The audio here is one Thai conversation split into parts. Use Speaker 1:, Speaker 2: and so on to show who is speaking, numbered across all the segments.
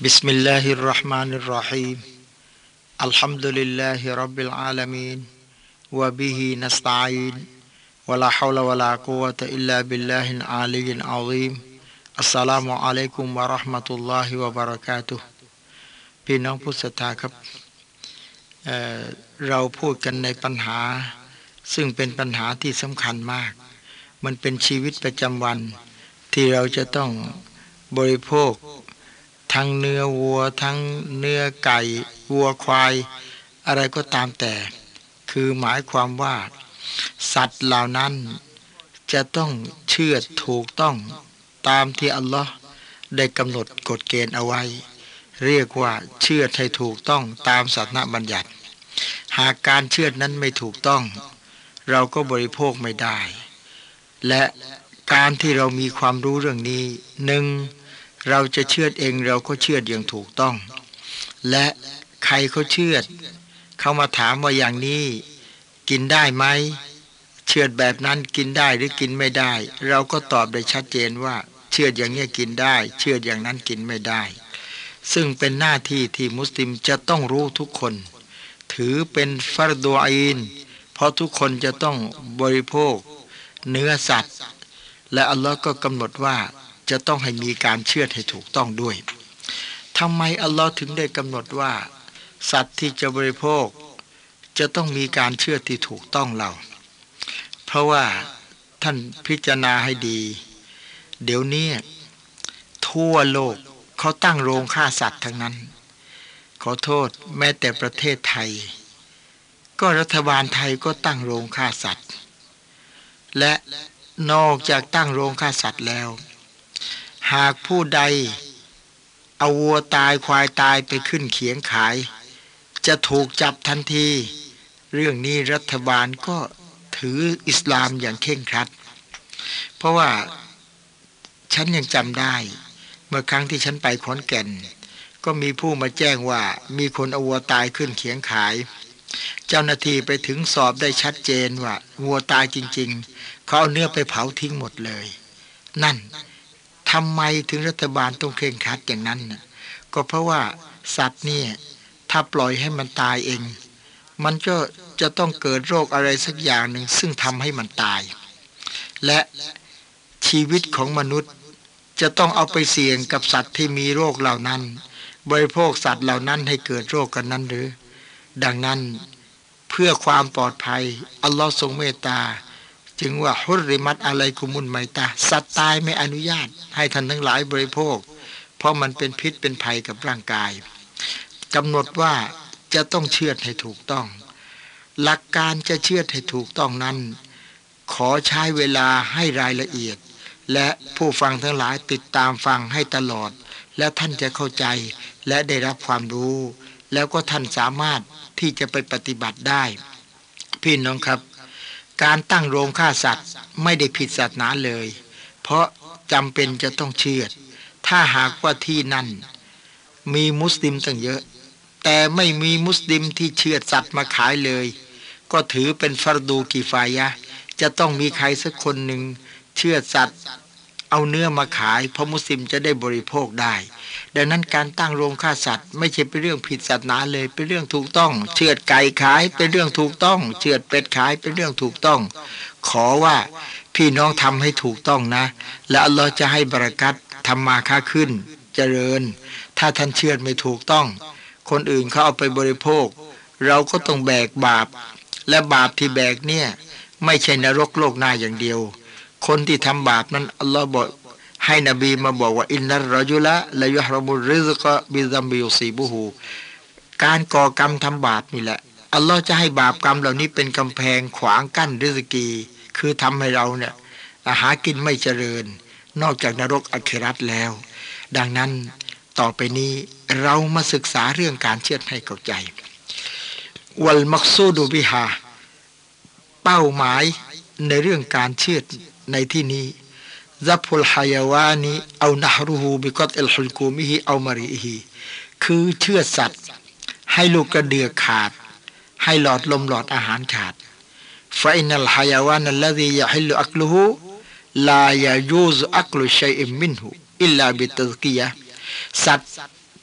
Speaker 1: بسم الله الرحمن الرحيم الحمد لله رب العالمين وبه نستعين ولا حول ولا قوة إلا بالله العلي العظيم السلام عليكم ورحمة الله وبركاته พี่น้องผู้ศรัทธาครับเเราพูดกันในปัญหา ซึ่งเป็นปัญหาที่สำคัญมาก มันเป็นชีวิตประจำวัน ที่เราจะต้องบริโภค ทั้งเนื้อวัว ทั้งเนื้อไก่ วัวควาย อะไรก็ตามแต่ คือหมายความว่า สัตว์เหล่านั้น จะต้องเชื่อถูกต้องตามที่อัลลอฮ์ได้กำหนดกฎเกณฑ์เอาไว้ เรียกว่าเชื่อให้ถูกต้องตามสัตนบัญญัติ หากการเชื่อนั้นไม่ถูกต้อง เราก็บริโภคไม่ได้ และการที่เรามีความรู้เรื่องนี้หนึ่ง เราจะเชื่อเองเราก็เชื่ออย่างถูกต้อง และใครเขาเชื่อเขามาถามว่าอย่างนี้กินได้ไหมเชื่อแบบนั้นกินได้หรือกินไม่ได้ เราก็ตอบได้ชัดเจนว่า เชื่ออย่างนี้กินได้ เชื่ออย่างนั้นกินไม่ได้ ซึ่งเป็นหน้าที่ที่มุสลิมจะต้องรู้ทุกคน ถือเป็นฟัรดอินเพราะทุกคนจะต้องบริโภค เนื้อสัตว์ และอัลลอฮ์ก็กำหนดว่า จะต้องให้มีการเชื่อให้ถูกต้องด้วยทำไมอัลลอฮ์ถึงได้กำหนดว่า สัตว์ที่จะบริโภค จะต้องมีการเชื่อที่ถูกต้องเรา เพราะว่าท่านพิจารณาให้ดี เดี๋ยวนี้ทั่วโลกเขาตั้งโรงฆ่าสัตว์ทั้งนั้น ขอโทษแม้แต่ประเทศไทย ก็รัฐบาลไทยก็ตั้งโรงฆ่าสัตว์ และนอกจากตั้งโรงฆ่าสัตว์แล้ว หากผู้ใด เอาวัวตายควายตายไปขึ้นเขียงขาย จะถูกจับทันที เรื่องนี้รัฐบาลก็ถืออิสลามอย่างเข่งครัด เพราะว่าฉันยังจำได้ เมื่อครั้งที่ฉันไปขอนแก่น ก็มีผู้มาแจ้งว่ามีคนเอาวัวตายขึ้นเขียงขาย เจ้าหน้าที่ไปถึงสอบได้ชัดเจนว่าวัวตายจริง ๆ เขาเอาเนื้อไปเผาทิ้งหมดเลย นั่น ทำไมถึงรัฐบาลต้องเคร่งครัดอย่างนั้นนะก็เพราะว่าสัตว์เนี่ยถ้าปล่อยให้มันตายเอง มันก็จะต้องเกิดโรคอะไรสักอย่างหนึ่งซึ่งทำให้มันตาย และชีวิตของมนุษย์จะต้องเอาไปเสี่ยงกับสัตว์ที่มีโรคเหล่านั้น บริโภคสัตว์เหล่านั้นให้เกิดโรคกันนั้นหรือ ดังนั้นเพื่อความปลอดภัย อัลลอฮ์ทรงเมตตา จึงว่าฮุริมัตอะไรกุมุนไมตาสัตว์ตายไม่อนุญาต ให้ท่านทั้งหลายบริโภค เพราะมันเป็นพิษเป็นภัยกับร่างกายกำหนดว่าจะต้องเชื่อให้ถูกต้อง หลักการจะเชื่อให้ถูกต้องนั้น ขอใช้เวลาให้รายละเอียด และผู้ฟังทั้งหลายติดตามฟังให้ตลอด แล้วท่านจะเข้าใจและได้รับความรู้ แล้วก็ท่านสามารถที่จะไปปฏิบัติได้ พี่น้องครับ การตั้งโรงฆ่าสัตว์ไม่ได้ผิดศาสนาเลย เพราะจำเป็นจะต้องเชื่อถ้าหากว่าที่นั่น มีมุสลิมตั้งเยอะ แต่ไม่มีมุสลิมที่เชื่อสัตว์มาขายเลย ก็ถือเป็นฟรดูกีฟายะ จะต้องมีใครสักคนหนึ่งเชื่อสัตว์ เอาเนื้อมาขายเพราะมุสลิมจะได้บริโภคได้ ดังนั้นการตั้งโรงฆ่าสัตว์ ไม่ใช่เป็นเรื่องผิดศาสนาเลยเป็นเรื่องถูกต้อง เชือดไก่ขายเป็นเรื่องถูกต้อง เชือดเป็ดขายเป็นเรื่องถูกต้อง ขอว่าพี่น้องทำให้ถูกต้องนะ และอัลลอฮ์จะให้บรากัตทำมาค้าขึ้น เจริญ ถ้าท่านเชื่อไม่ถูกต้อง คนอื่นเขาเอาไปบริโภค เราก็ต้องแบกบาป และบาปที่แบกเนี่ย ไม่ใช่นรกโลกหน้าอย่างเดียวคนที่ทำบาปนั้นอัลลอฮ์บอก ให้นบีมาบอกว่าอินนัรรจุละละยุฮรมุริซกะบิซัมบิยุซีบุหูการก่อกรรมทำบาปนี่แหละอัลลอฮ์จะให้บาปกรรมเหล่านี้เป็นกำแพงขวางกั้นริสกี คือทำให้เราเนี่ยหากินไม่เจริญ นอกจากนรกอัครัตแล้ว ดังนั้นต่อไปนี้เรามาศึกษาเรื่องการเชื่อให้เข้าใจ วัลมักซูดูบิฮาเป้าหมายในเรื่องการเชื่อในที่นี้ ซับพุลฮายาวานีเอานะฮรูฮูบิกอตเอลฮุลกูมิฮิเอามารีฮิคือเชือดสัตว์ ให้ลูกกระเดือกขาด ให้หลอดลมหลอดอาหารขาดفإن الحيوان الذي يحل أكله لا يجوز أكل شيء منه إلا بالتذكية สัตว์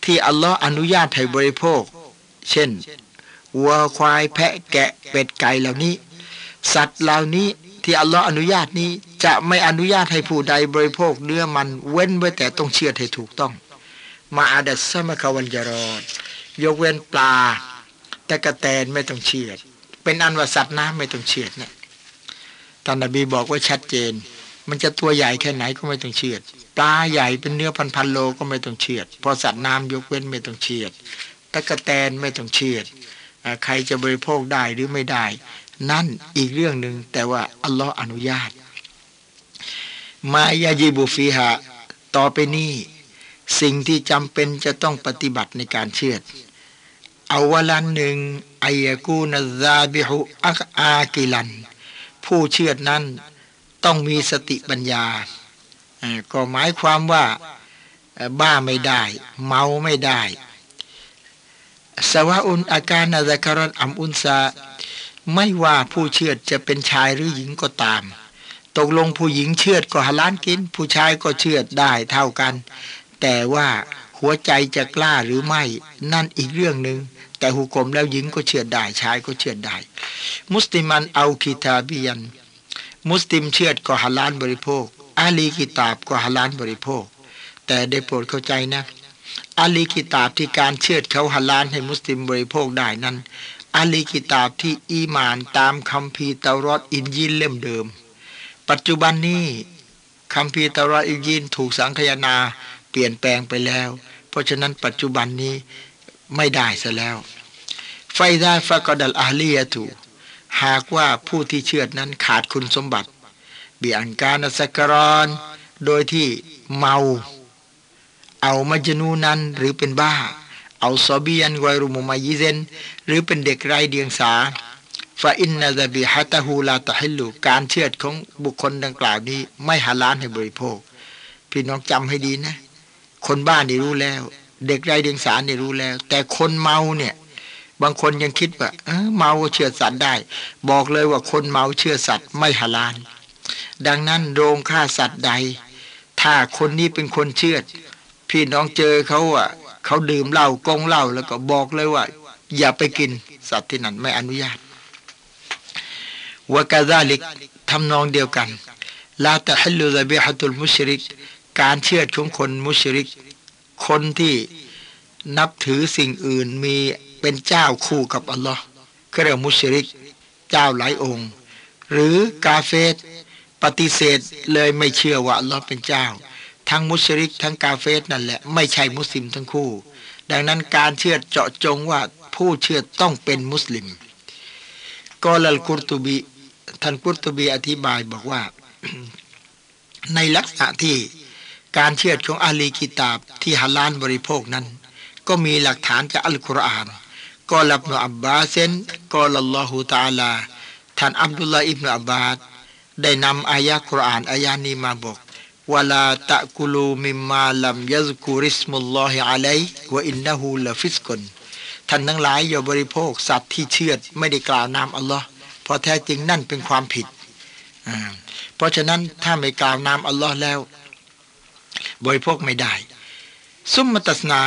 Speaker 1: ที่อัลลอฮ์อนุญาตให้บริโภค เช่นวัวควายแพะแกะเป็ดไก่เหล่านี้ สัตว์เหล่านี้ที่อัลลอฮ์อนุญาตนี้ จะไม่อนุญาตให้ผู้ใดบริโภคเนื้อมันเว้นไว้แต่ต้องเชือดให้ถูกต้อง มาอาดัสมะควันจรอดยกเว้นปลา แต่กระแตนไม่ต้องเชื่อเป็นอันว่าสัตว์น้ำไม่ต้องเชื่อเนี่ยท่านนบีบอกว่าชัดเจน มันจะตัวใหญ่แค่ไหนก็ไม่ต้องเชื่อปลาใหญ่เป็นเนื้อพันพันโลก็ไม่ต้องเชื่อพอสัตว์น้ำยกเว้นไม่ต้องเชื่อตะกะแตนไม่ต้องเชื่อใครจะบริโภคได้หรือไม่ได้ นั่นอีกเรื่องหนึ่งแต่ว่าอัลลอฮ์อนุญาต มายาจีบุฟีฮะต่อไปนี้ สิ่งที่จำเป็นจะต้องปฏิบัติในการเชื่อเอาวลันหนึ่งอายกูนซาบิฮุอักอากิลัน ผู้เชื่อนั้นต้องมีสติปัญญา ก็หมายความว่าบ้าไม่ได้ เมาไม่ได้สวะอุนอาการนาซคารอนอัมอุนซาไม่ว่าผู้เชื่อจะเป็นชายหรือหญิงก็ตาม ตกลงผู้หญิงเชื่อก็หาล้านกิน ผู้ชายก็เชื่อได้เท่ากัน แต่ว่าหัวใจจะกล้าหรือไม่นั่นอีกเรื่องหนึ่งแต่หุกลมแล้วหญิงก็เชื่อได้ชายก็เชื่อได้ มุสลิมันเอาคีตาบียัน มุสลิมเชื่อก็ฮาลานบริโภค อาลีกิตาบก็ฮาลานบริโภค แต่ได้โปรดเข้าใจนะอาลีกิตาบที่การเชื่อเขาฮาลานให้มุสลิมบริโภคได้นั้นอาลีกิตาบที่อีมานตามคำพีเตารอดอินยินเล่มเดิม ปัจจุบันนี้คำพีตรอดอิยินถูกสังคยนาเปลี่ยนแปลงไปแล้ว เพราะฉะนั้นปัจจุบันนี้ไม่ได้ซะแล้ว ไฟไดาฟกดัลอาลียตูหากว่าผู้ที่เชื่อนั้นขาดคุณสมบัติบีอันการสกรอนโดยที่เมา เอามาจนูนั้นหรือเป็นบ้า เอาซอบียันไวรุมุมายิเซนหรือเป็นเด็กไร้เดียงสา ฟาอินนาซาบิฮัตฮูลาตะฮิลูการเชื่อของบุคคลดังกล่าวนี้ ไม่หาล้านให้บริโภค พี่น้องจำให้ดีนะ คนบ้านนี่รู้แล้ว เด็กไรเดียงสารนี่รู้แล้ว แต่คนเมาเนี่ย บางคนยังคิดว่าเออเมาเชื่อสัตว์ได้ บอกเลยว่าคนเมาเชื่อสัตว์ไม่หาลาน ดังนั้นโรงฆ่าสัตว์ใด ถ้าคนนี้เป็นคนเชื่อพี่น้องเจอเขาอะเขาดื่มเหล้ากงเหล้าแล้วก็บอกเลยว่า อย่าไปกินสัตว์ที่นั่นไม่อนุญาต วกาซาลิกทำนองเดียวกันลาตะฮิลุซาบิฮะตุลมุชริก การเชื่อของคนมุชริก คนที่นับถือสิ่งอื่นมีเป็นเจ้าคู่กับอัลลอฮ์เรียกมุชริก เจ้าหลายองค์ หรือกาเฟตปฏิเสธเลยไม่เชื่อว่าอัลลอฮ์เป็นเจ้า ทั้งมุชริก ทั้งกาเฟตนั่นแหละไม่ใช่มุสลิมทั้งคู่ ดังนั้นการเชื่อเจาะจงว่าผู้เชื่อต้องเป็นมุสลิมกอลัลกุรตุบี ท่านกุรตุบีอธิบายบอกว่า ในลักษณะที่การเชื่อของอาลีกิตาบที่ฮาลานบริโภคนั้น ก็มีหลักฐานจากอัลกุรอานقال ابن عباس قال الله تعالى ท่านอับดุลลาอิบนอับบาสได้นำอายะกุรอานอายานี้มาบอกولا تأكلوا مما لم يذكر اسم الله عليه وإنه لفسق ท่านทั้งหลายอย่าบริโภคสัตว์ที่เชือดไม่ได้กล่าวนามอัลลอฮ์ เพราะแท้จริงนั่นเป็นความผิด เพราะฉะนั้นถ้าไม่กล่าวนามอัลลอฮ์แล้วบริโภคไม่ได้ ซุมมตัสนา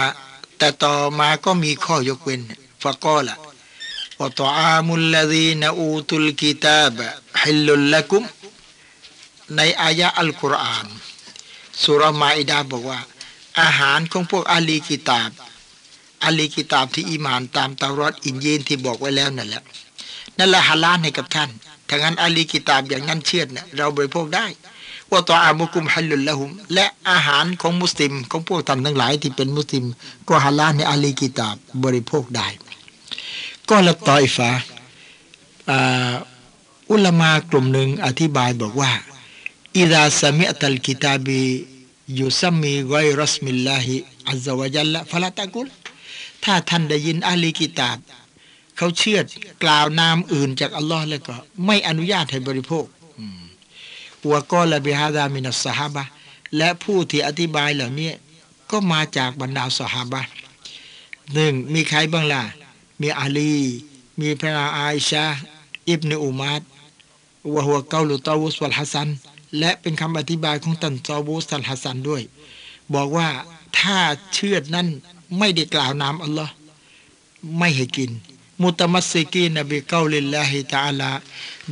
Speaker 1: แต่ต่อมาก็มีข้อยกเว้นฟะกอละวะตอามุลลดีนอูตุลกิตาบฮิลลุลละกุม ในอายะอัลกุรอานสุรมาอิดาบอกว่า อาหารของพวกอาลีกิตาบอาลีกิตาบที่อิมานตามตารอดอินยีนที่บอกไว้แล้วนั่นแหละ นั่นแหละฮาลาลให้กับท่านถ้างั้นอาลีกิตาบอย่างนั้นเชื่อเนี่เราบริโภคได้ว่าต่ออามุกุมฮัลลุลละหุม และอาหารของมุสลิม ของพวกท่านทั้งหลายที่เป็นมุสลิม ก็ฮาลาลในอาลีกิตาบบริโภคได้ ก็ละต่อยฟ้าอุลมากลุ่มหนึ่งอธิบายบอกว่าอิดาสมิอัตลกิตาบียุซัมมีไวรัสมิลลาฮิอัลลอฮฺจัลละฟลาตะกุลถ้าท่านได้ยินอาลีกิตาบ เขาเชื่อกล่าวนามอื่นจากอัลลอฮ์แล้วก็ ไม่อนุญาตให้บริโภควกอละบิฮาดามินัสฮาบะและผู้ที่อธิบายเหล่านี้ก็มาจากบรรดาสหาบะหนึ่งมีใครบ้างล่ะ มีอาลี มีพระนาอาอิชาอิบนอุมัดวะหัวเกาลุตาวุสวัลฮัสัน และเป็นคำอธิบายของตันตาวุสัลฮัสันด้วย บอกว่าถ้าเชือดนั้นไม่ได้กล่าวนามอัลลอฮ์ไม่ให้กิน متمسكين بقول الله تعالى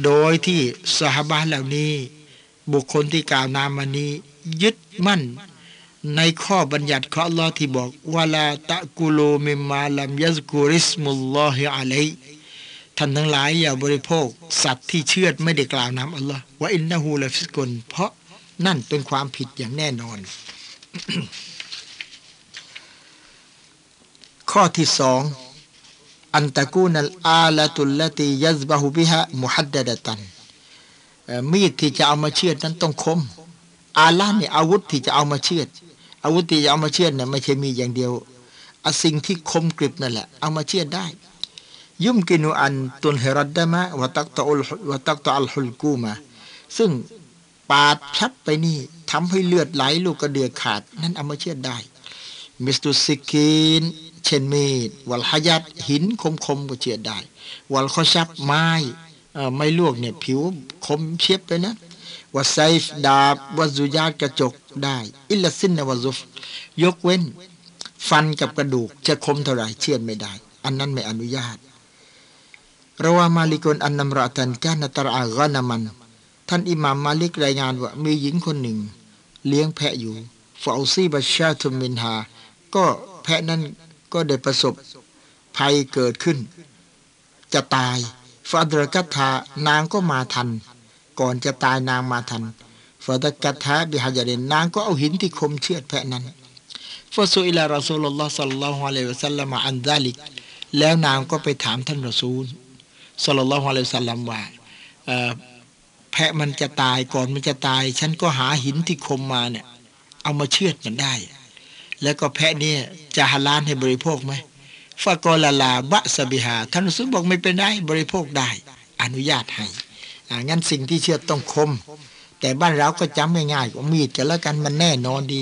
Speaker 1: โดยที่สหบาเหล่านี้ บุคคลที่กล่าวนามมานี้ ยึดมั่น ในข้อบัญญัติของอัลลอฮ์ที่บอกولا تأكلوا مما لم يذكر اسم الله عليه ท่านทั้งหลายอย่าบริโภค สัตว์ที่เชือดไม่ได้กล่าวนามอัลลอฮ์وإنه لفسق เพราะนั่นเป็นความผิดอย่างแน่นอน ข้อที่สอง อันตะกูนัลอาลตุลลตียัซบะฮุบิฮะมุฮัดดะตันมีดที่จะเอามาเชือดนั้นต้องคม อาลาเนี่ยอาวุธที่จะเอามาเชือด อาวุธที่จะเอามาเชือดเนี่ยไม่ใช่มีอย่างเดียวอสิ่งที่คมกริบนั่นแหละ เอามาเชือดได้ ยุมกินุอันตุนเฮรัดดะมะวะตักตอลวะตักตออัลฮุลกูมา ซึ่งปาดชับไปนี่ทำให้เลือดไหลลูกกระเดือกขาด นั่นเอามาเชือดได้มิสตุสิกีน เช่นมีดวัลหยัดหินคมคมก็เชือดได้ วัลข้อชับไม้ไม่ลวกเนี่ยผิวคมเชียบเลยนะวัไซฟ์ดาบวัซุยาดกระจกได้ อิลสินนวซุฟยกเว้น ฟันกับกระดูกจะคมเท่าไหร่เชือดไม่ได้ อันนั้นไม่อนุญาตระวามาลิกนอันนำรตันกานตรอากานามัน ท่านอิหม่ามมาลิกรายงานว่ามีหญิงคนหนึ่งเลี้ยงแพะอยู่ฟาซีบัชชาทุมินฮาก็แพะนั้น ก็ได้ประสบภัยเกิดขึ้น จะตายฟาดรกัตทานางก็มาทัน ก่อนจะตายนางมาทันฟาดรกัตทาบิฮะจารินนางก็เอาหินที่คมเชือดแพะนั้นฟาสุอิลารอซูลลอฮ์สัลลัลลอฮุอะลัยวะสัลลัมอันซาลิก แล้วนางก็ไปถามท่านรอซูลสัลลัลลอฮุอะลัยฮิสัลลัมว่าแพะมันจะตายก่อนมันจะตาย ฉันก็หาหินที่คมมาเนี่ย เอามาเชือดมันได้ แล้วก็แพะเนี่ยจะฮาลานให้บริโภคไหมฟากอลาลาบะสบิหาท่านรอซูลบอกไม่เป็นได้บริโภคได้ อนุญาตให้งั้นสิ่งที่เชื่อต้องคม แต่บ้านเราก็จำง่ายๆว่ามีดกันแล้วกันมันแน่นอนดี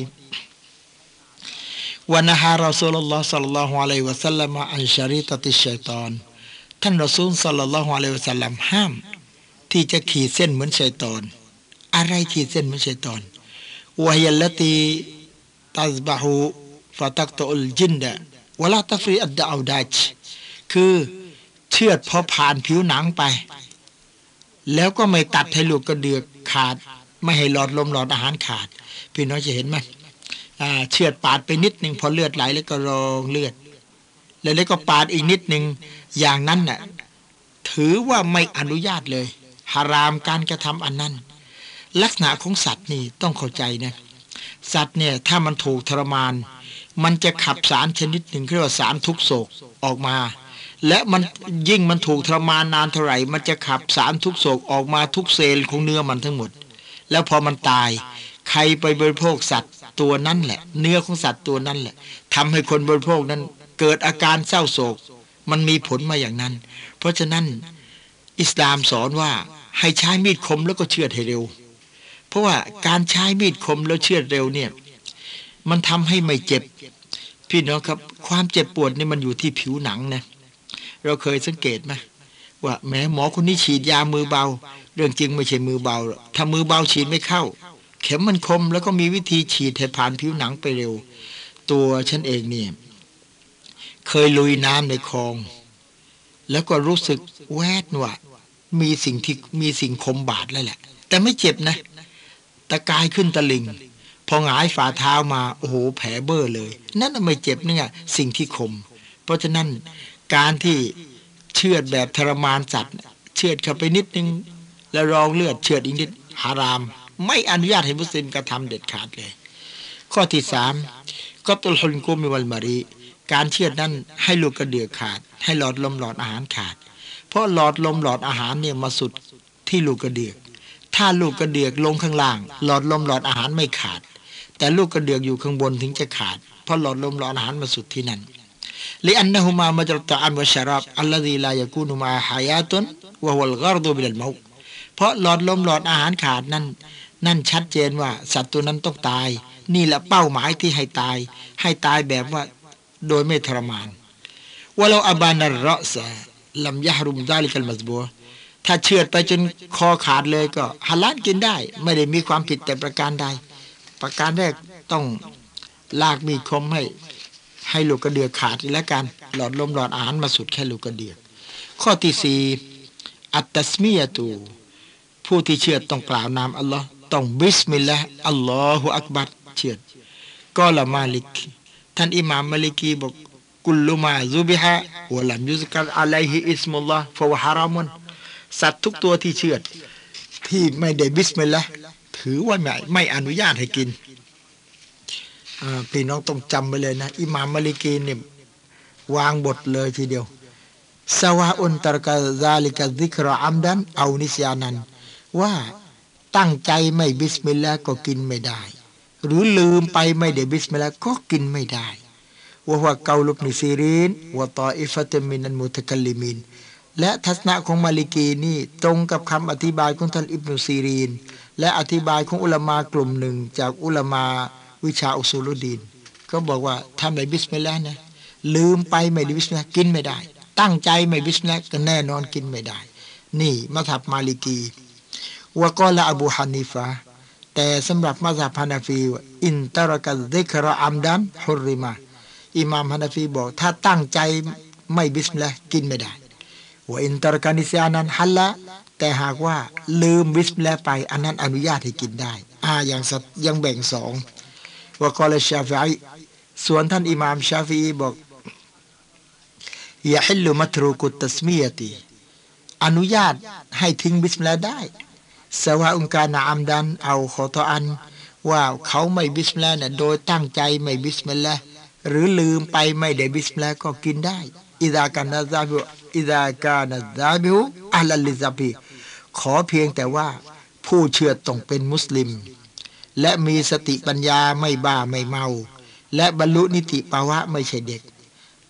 Speaker 1: วันฮารอซูลุลลอฮ์สัลลัลลอฮุอะลัยวะสัลลัมอันชาริตติชัยตอนท่านรอซูลสัลลัลลอฮุอะลัยวะสัลลัมห้าม ที่จะขีดเส้นเหมือนชัยตอน อะไรขีดเส้นเหมือนชัยตอนวะยัลลตี ตัซบะฮูฟะตักตุลจินดะวะลาตฟรีอัดดะอูดัจคือเชือดพอผ่านผิวหนังไป แล้วก็ไม่ตัดให้ลูกกระเดือกขาด ไม่ให้หลอดลมหลอดอาหารขาด พี่น้องจะเห็นไหมเชือดปาดไปนิดหนึ่งพอเลือดไหลแล้วก็รองเลือด แล้วแล้วก็ปาดอีกนิดหนึ่งอย่างนั้นน่ะถือว่าไม่อนุญาตเลย หารามการกระทำอันนั้น ลักษณะของสัตว์นี่ต้องเข้าใจนะ สัตว์เนี่ยถ้ามันถูกทรมาน มันจะขับสารชนิดหนึ่งเรียกว่าสารทุกโศกออกมา และมันยิ่งมันถูกทรมานนานเท่าไหร่ มันจะขับสารทุกโศกออกมาทุกเซลล์ของเนื้อมันทั้งหมด แล้วพอมันตายใครไปบริโภคสัตว์ตัวนั้นแหละ เนื้อของสัตว์ตัวนั้นแหละทำให้คนบริโภคนั้นเกิดอาการเศร้าโศก มันมีผลมาอย่างนั้น เพราะฉะนั้นอิสลามสอนว่าให้ใช้มีดคมแล้วก็เชือดให้เร็ว ราะว่าการใช้มีดคมแล้วเชือดเร็วเนี่ย มันทำให้ไม่เจ็บ พี่น้องครับ ความเจ็บปวดนี่มันอยู่ที่ผิวหนังนะเราเคยสังเกตไหมว่าแม้หมอคนนี้ฉีดยามือเบา เรื่องจริงไม่ใช่มือเบาถ้ามือเบาฉีดไม่เข้า เข็มมันคมแล้วก็มีวิธีฉีดให้ผ่านผิวหนังไปเร็ว ตัวฉันเองเนี่ยเคยลุยน้ำในคลอง แล้วก็รู้สึกแวดว่ามีสิ่งที่มีสิ่งคมบาดแล้วแหละ แต่ไม่เจ็บนะ ตะกายขึ้นตะลิง พอหงายฝ่าเท้ามา โอ้โห แผลเบ้อเลย นั่นไม่เจ็บเนี่ยสิ่งที่คม เพราะฉะนั้นการที่เชือดแบบทรมานสัตว์ เชือดเข้าไปนิดนึง แล้วรองเลือดเชือดอีกนิดหาราม ไม่อนุญาตให้มุสลิมกระทำเด็ดขาดเลย ข้อที่สามก็ตุลฮุนกุมิวัลมารีการเชือดนั้นให้ลูกกระเดือกขาด ให้หลอดลมหลอดอาหารขาด เพราะหลอดลมหลอดอาหารเนี่ยมาสุดที่ลูกกระเดือก ถ้าลูกกระเดือกลงข้างล่าง หลอดลมหลอดอาหารไม่ขาด แต่ลูกกระเดือกอยู่ข้างบนถึงจะขาด เพราะหลอดลมหลอดอาหารมาสุดที่นั่นลิอันนะฮุมามาจรตะอันวะชารับอัลลอฮีลายกูนุมาฮายาตุนวะฮุลกรดูบิลเมาเพราะหลอดลมหลอดอาหารขาดนั้นนั่นชัดเจนว่าสัตว์ตัวนั้นต้องตาย นี่แหละเป้าหมายที่ให้ตาย ให้ตายแบบว่าโดยไม่ทรมานولو أبان الرأس لم يحرم ذلك المذبوح ถ้าเชือดไปจนคอขาดเลยก็ฮาลาลกินได้ ไม่ได้มีความผิดแต่ประการใด ประการแรกต้องลากมีดคมให้ให้ลูกกระเดือกขาดอีกแล้วกัน หลอดลมหลอดอาหารมาสุดแค่ลูกกระเดือก ข้อที่สี่التسميةผู้ที่เชือดต้องกล่าวนามอัลลอฮ์ต้องบิสมิลลาห์อัลลอฮฺอักบัรเชือดقال مالك ท่านอิหม่ามมาลิกีบอกكل ما ذبح ولم يذكر عليه اسم الله فهو حرام สัตว์ทุกตัวที่เชือดที่ไม่ได้บิสมิลลาห์ถือว่าไม่ไม่อนุญาตให้กินพี่น้องต้องจำไปเลยนะ อิหม่ามมาลิกีเนี่ยวางบทเลยทีเดียวسواء ترك ذلك الذكر عمدا أو نسيانا ว่าตั้งใจไม่บิสมิลลาห์ก็กินไม่ได้ หรือลืมไปไม่ได้บิสมิลลาห์ก็กินไม่ได้وهو قول ابن سيرين وطائفة من المتكلمين และทัศนะของมาลิกีนี่ตรงกับคำอธิบายของท่านอิบนุซีรีน และอธิบายของอุลามากลุ่มหนึ่งจากอุลามาวิชาอุซูลุดีน ก็บอกว่าทำไม่บิสมิลลาห์นะลืมไปไม่ได้บิสมิลลาห์กินไม่ได้ ตั้งใจไม่บิสมิลลาห์ก็แน่นอนกินไม่ได้ นี่มัซฮับมาลิกีوقال أبو حنيفةแต่สำหรับมัซฮับฮานาฟีإن ترك الذكر عمدا حرمอิมามฮานาฟีบอกถ้าตั้งใจไม่บิสมิลลาห์กินไม่ได้ وإن ترك نسيانا حلแต่หากว่าลืมบิสมิลลาห์ไป อันนั้นอนุญาตให้กินได้ อ่าอย่างสัตยังแบ่งสองوقال الشافعيส่วนท่านอิหม่ามชาฟีบอกيحل متروك التسميةอนุญาตให้ทิ้งบิสมิลลาห์ได้سواء كان عمدا أو خطأ ว่าเขาไม่บิสมิลลาห์เนี่ยโดยตั้งใจไม่บิสมิลลาห์หรือลืมไปไม่ได้บิสมิลลาห์ก็กินได้إذا كان الذابح إذا كان الذابح أهلا للذبحขอเพียงแต่ว่าผู้เชือดต้องเป็นมุสลิม และมีสติปัญญาไม่บ้าไม่เมา และบรรลุนิติภาวะไม่ใช่เด็ก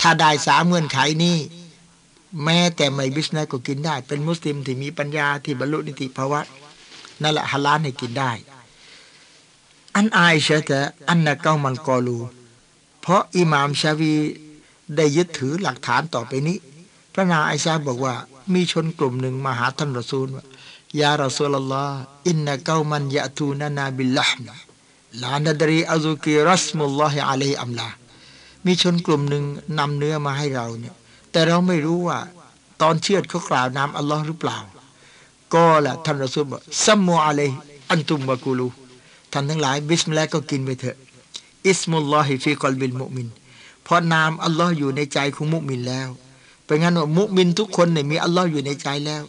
Speaker 1: ถ้าได้สามเงื่อนไขนี้แม้แต่ไม่บิสมิลลาห์ก็กินได้ เป็นมุสลิมที่มีปัญญาที่บรรลุนิติภาวะนั่นแหละฮาลาลให้กินได้ عن عائشة أن قوما قالوا เพราะอิหม่ามชาฟีได้ยึดถือหลักฐานต่อไปนี้ พระนางไอชาบอกว่า มีชนกลุ่มหนึ่งมาหาท่านรอซูลว่าيا رسول الله إن قوما يأتوننا باللحم لا ندري أذكر اسم الله عليه أم لاมีชนกลุ่มหนึ่งนำเนื้อมาให้เราเนี่ย แต่เราไม่รู้ว่า ตอนเชือดเขากล่าวนามอัลลอฮ์หรือเปล่า قال ท่านรอซูลบอกسموا عليه أنتم وكلواท่านทั้งหลาย บิสมิลลาห์ก็กินไปเถอะ اسم الله في قلب المؤمنเพราะนามอัลลอฮ์อยู่ในใจของมุมินแล้ว เป็นงั้นว่ามุมินทุกคนเนี่ยมีอัลลอฮ์อยู่ในใจแล้ว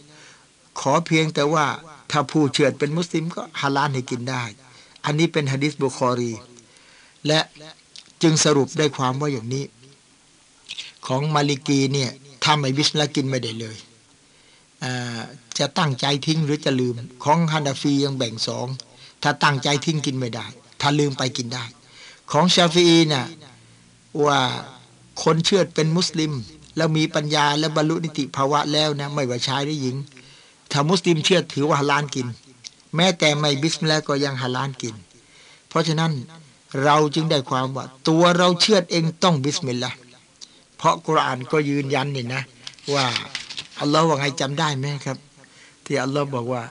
Speaker 1: ขอเพียงแต่ว่าถ้าผู้เชือดเป็นมุสลิมก็ฮาลาลให้กินได้ อันนี้เป็นฮะดิษบุคอรี และจึงสรุปได้ความว่าอย่างนี้ ของมาลิกีเนี่ยถ้าไม่บิสลลากินไม่ได้เลยจะตั้งใจทิ้งหรือจะลืม ของฮันดาฟียังแบ่งสองถ้าตั้งใจทิ้งกินไม่ได้ ถ้าลืมไปกินได้ ของชาฟีน่ะว่าคนเชื่อเป็นมุสลิม แล้วมีปัญญาและบรรลุนิติภาวะแล้วนะไม่ว่าชายหรือหญิง ถ้ามุสลิมเชือดถือว่าฮาลาลกิน แม้แต่ไม่บิสมิลลาห์ก็ยังฮาลาลกิน เพราะฉะนั้นเราจึงได้ความว่า ตัวเราเชือดเองต้องบิสมิลลาห์เพราะกุรอานก็ยืนยันนี่นะ ว่าอัลลอฮ์ว่าไงจำได้ไหมครับ ที่อัลลอฮ์บอกว่า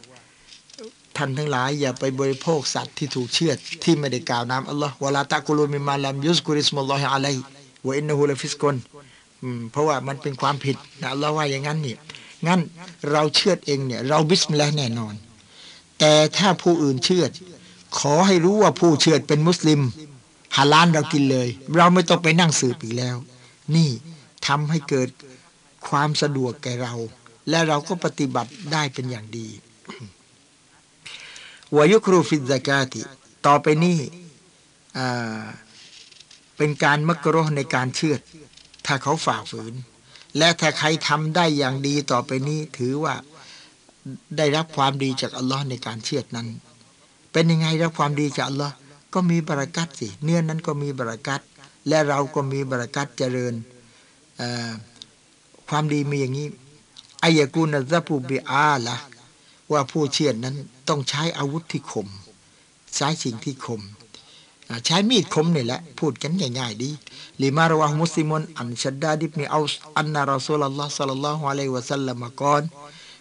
Speaker 1: ท่านทั้งหลายอย่าไปบริโภคสัตว์ที่ถูกเชือดที่ไม่ได้กล่าวนามอัลลอฮ์ولا تأكلوا مما لم يذكر اسم الله عليه وإنه لفسق เพราะว่ามันเป็นความผิดนะอัลลอฮ์ว่าอย่างนั้นนี่งั้นเราเชื่อเองเนี่ย เราบิสมิลลาห์แน่นอน แต่ถ้าผู้อื่นเชื่อขอให้รู้ว่าผู้เชื่อเป็นมุสลิมฮาลาลเรากินเลย เราไม่ต้องไปนั่งสืบอีกแล้ว นี่ทำให้เกิดความสะดวกแก่เรา และเราก็ปฏิบัติได้เป็นอย่างดีวายุครูฟิซากาติ ต่อไปนี้เป็นการมักรในการเชื่อ ถ้าเขาฝ่าฝืน และถ้าใครทำได้อย่างดีต่อไปนี้ถือว่าได้รับความดีจากอัลลอฮ์ในการเชื่อนั้น เป็นยังไงรับความดีจากอัลลอฮ์ก็มีบรากัตสิเนื้อนั้นก็มีบรากัตและเราก็มีบรากัตเจริญความดีมีอย่างนี้อายกูนซะปูบิอาละว่าผู้เชื่อนั้นต้องใช้อาวุธที่คมใช้สิ่งที่คม ใช้มีดคมนี่แหละพูดกันง่ายๆلما روى مسلم عن شداد بن أوس أن رسول الله صلى الله عليه وسلم قال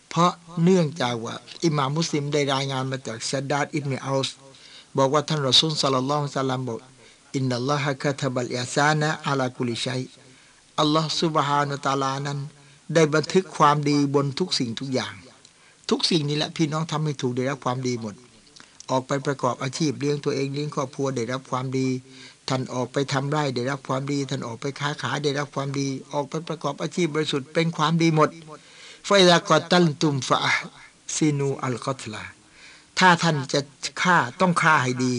Speaker 1: เพราะเนื่องจากว่า อิหม่ามุสลิมได้รายงานมาจากชัดดาดอิบนีอัลบอกว่าท่านรอซูลสัลลัลลอฮุสัลลัมบอกإن الله كتب الإحسان على كل شيءอัลลอฮ์ซุบฮานะตาลานั้น ได้บันทึกความดีบนทุกสิ่งทุกอย่าง ทุกสิ่งนี้แหละพี่น้องทำให้ถูกได้รับความดีหมด ออกไปประกอบอาชีพเลี้ยงตัวเองเลี้ยงครอบครัวได้รับความดี ท่านออกไปทำไร่ได้รับความดี ท่านออกไปค้าขายได้รับความดี ออกไปประกอบอาชีพบริสุทธิ์เป็นความดีหมดไฟลากอตัลตุมฟะซีนูอัลกอตลาถ้าท่านจะฆ่าต้องฆ่าให้ดี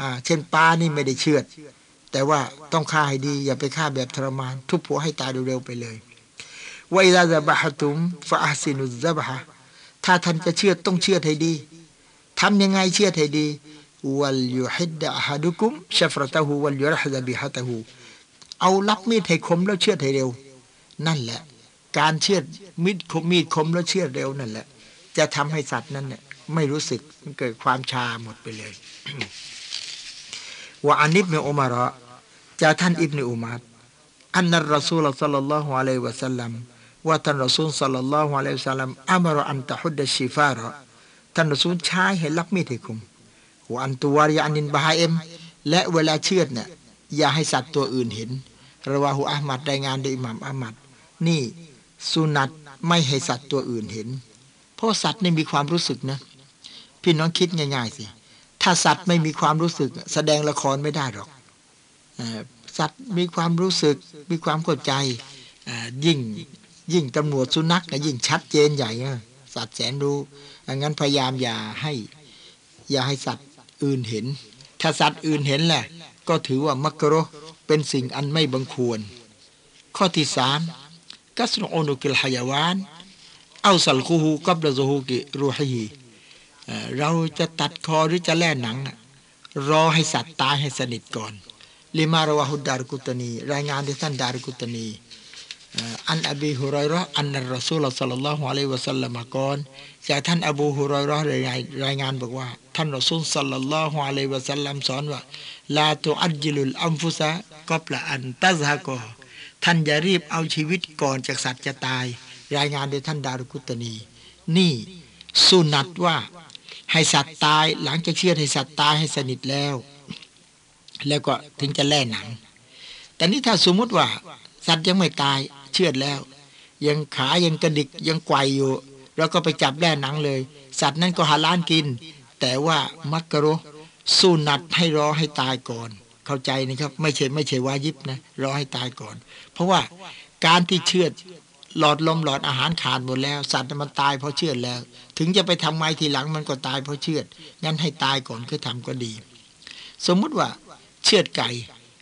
Speaker 1: อ่าเช่นปลานี่ไม่ได้เชือด แต่ว่าต้องฆ่าให้ดี อย่าไปฆ่าแบบทรมาน ทุบหัวให้ตายเร็วๆไปเลยไวลาซะบะฮตุมฟะซินุซะบะฮะถ้าท่านจะเชือดต้องเชือดให้ดี ทำยังไงเชื่อดให้ดีวัลยุฮิดะฮะดุกุมชฟรตะฮูวัลยุรฮะบิฮะตะฮูเอารับมีดให้คมแล้วเชื่อดให้เร็ว นั่นแหละ การเชื่อดมีดคมมีดคมแล้วเชื่อดเร็วนั่นแหละ จะทำให้สัตว์นั้นเนี่ยไม่รู้สึกมันเกิดความชาหมดไปเลยว่าอันนิบเนอุมาระจากท่านอิบเนอุมารอันนัรสูลสัลลัลลอฮุอะลัยวะสัลลัมว่าท่านรสูลสัลลัลลอฮุอะลัยวะสัลลัมอัมรอันตะฮุดดชิฟาระ ท่านรสูลใช้ให้รับมีดให้คุมว่าอันตัวริยานินบาฮเอ็ม และเวลาเชือดเนี่ยอย่าให้สัตว์ตัวอื่นเห็นระวาหูอามัดรายงานโดยอิหม่ามอามัดนี่สุนัตไม่ให้สัตว์ตัวอื่นเห็น เพราะสัตว์นี่มีความรู้สึกนะ พี่น้องคิดง่ายๆสิ ถ้าสัตว์ไม่มีความรู้สึก แสดงละครไม่ได้หรอกสัตว์มีความรู้สึกมีความเข้าใจยิ่งยิ่งตำรวจสุนัขยิ่งชัดเจนใหญ่สัตว์แสนรู้ งั้นพยายามอย่าให้ อย่าให้สัตว์อื่นเห็น ถ้าสัตว์อื่นเห็นแหละ ก็ถือว่ามักกะโรเป็นสิ่งอันไม่บังควร ข้อที่สามกัสโนโอนุกิลฮายาวานเอาสัลคูฮูกับระโซฮูกิรูฮีเราจะตัดคอหรือจะแล่หนัง รอให้สัตว์ตายให้สนิทก่อนลิมารวะฮุดารกุตนี รายงานที่ท่านดารกุตนี อันอบีฮุรอยรออันนรรอซูลสัลลัลลอฮุอะลัยวะสัลลัมก่อนจากท่านอบูฮุรอยรอรายงานรายงานบอกว่า ท่านรอซูลสัลลัลลอฮุอะลัยวะสัลลัมสอนว่าลาตุอัจจิลุลอัมฟุซะกับละอันตัซฮะกอท่านอย่ารีบเอาชีวิตก่อนจากสัตว์จะตาย รายงานโดยท่านดารุกุตนี นี่สุนัตว่า ให้สัตว์ตายหลังจากเชื่อให้สัตว์ตายให้สนิทแล้ว แล้วก็ถึงจะแล่หนัง แต่นี่ถ้าสมมุติว่า สัตว์ยังไม่ตาย เชื่อแล้ว ยังขายังกระดิกยังไกวอยู่ แล้วก็ไปจับแล่หนังเลย สัตว์นั้นก็หาล้านกิน แต่ว่ามักกะโรสู้นัดให้รอให้ตายก่อน เข้าใจนะครับ ไม่ใช่ไม่ใช่วายิบนะรอให้ตายก่อน เพราะว่าการที่เชื่อหลอดลมหลอดอาหารขาดหมดแล้ว สัตว์มันตายเพราะเชื่อแล้ว ถึงจะไปทำไมทีหลังมันก็ตายเพราะเชื่องั้นให้ตายก่อนคือทำก็ดี สมมุติว่าเชื่อไก่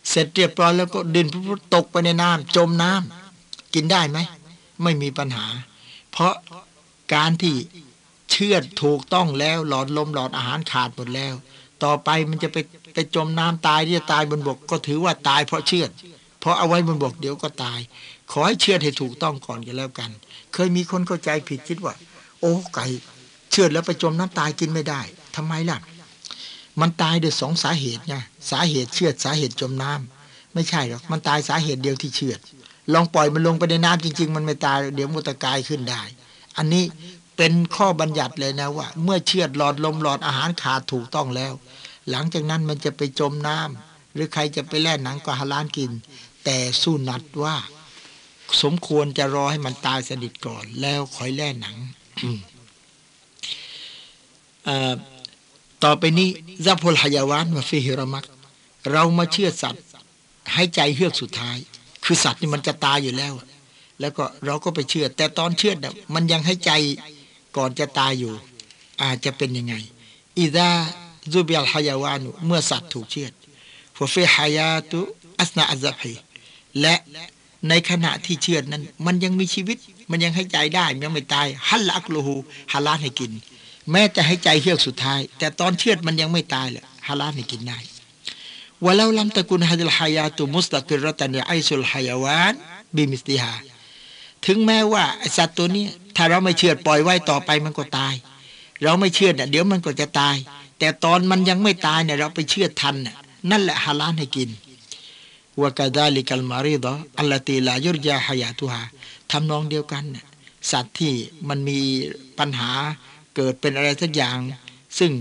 Speaker 1: เสร็จเรียบร้อยแล้วก็ดินตกไปในน้ำจมน้ำ กินได้ไหม ไม่มีปัญหา เพราะการที่เชื่อถูกต้องแล้วหลอดลมหลอดอาหารขาดหมดแล้ว ต่อไปมันจะไปไปจมน้ำตายที่จะตายบนบก ก็ถือว่าตายเพราะเชื่อเพราะเอาไว้บนบกเดี๋ยวก็ตาย ขอให้เชื่อให้ถูกต้องก่อนกันแล้วกัน เคยมีคนเข้าใจผิดคิดว่า โอ้ไก่เชื่อแล้วไปจมน้ำตายกินไม่ได้ทำไมล่ะ มันตายด้วยสองสาเหตุไงสาเหตุเชื่อสาเหตุจมน้ำไม่ใช่หรอกมันตายสาเหตุเดียวที่เชื่อ ลองปล่อยมันลงไปในน้ำจริง ๆ มันไม่ตาย เดี๋ยวมุตกายขึ้นได้ อันนี้เป็นข้อบัญญัติเลยนะว่า เมื่อเชื่อหลอดลมหลอดอาหารขาดถูกต้องแล้ว หลังจากนั้นมันจะไปจมน้ำหรือใครจะไปแล่หนังก็ฮาลานกิน แต่สู้นัดว่า สมควรจะรอให้มันตายสนิทก่อน แล้วค่อยแล่หนังต่อไปนี้ซาพลหยาวานมาฟิฮิรมัก เรามาเชื่อสัตว์ ให้ใจเฮือกสุดท้าย คือสัตว์นี่มันจะตายอยู่แล้ว แล้วก็เราก็ไปเชือด แต่ตอนเชือดเนี่ยมันยังหายใจก่อนจะตายอยู่ อาจจะเป็นยังไงإذا ذبح الحيوانเมื่อสัตว์ถูกเชือด وفيه حياة أثناء الذبحและในขณะที่เชือดนั้น มันยังมีชีวิต มันยังหายใจได้ยังไม่ตายฮัลลักลูฮูฮาลาให้กิน แม้จะหายใจเฮือกสุดท้าย แต่ตอนเชือดมันยังไม่ตายเลยฮาลาลให้กินได้ ولو لم تكن هذه الحياة مستقرة يعيش الحيوان بمثلهاถึงแม้ว่าสัตว์ตัวนี้ ถ้าเราไม่เชือดปล่อยไว้ต่อไปมันก็ตาย เราไม่เชือดเนี่ยเดี๋ยวมันก็จะตาย แต่ตอนมันยังไม่ตายเนี่ยเราไปเชือดทันน่ะนั่นแหละฮาลาให้กินวกาดาลิกัลมารีดะอัลลตีลายุรยาฮยาตุฮาทำนองเดียวกันสัตว์ที่มันมีปัญหาเกิดเป็นอะไรสักอย่าง ซึ่ง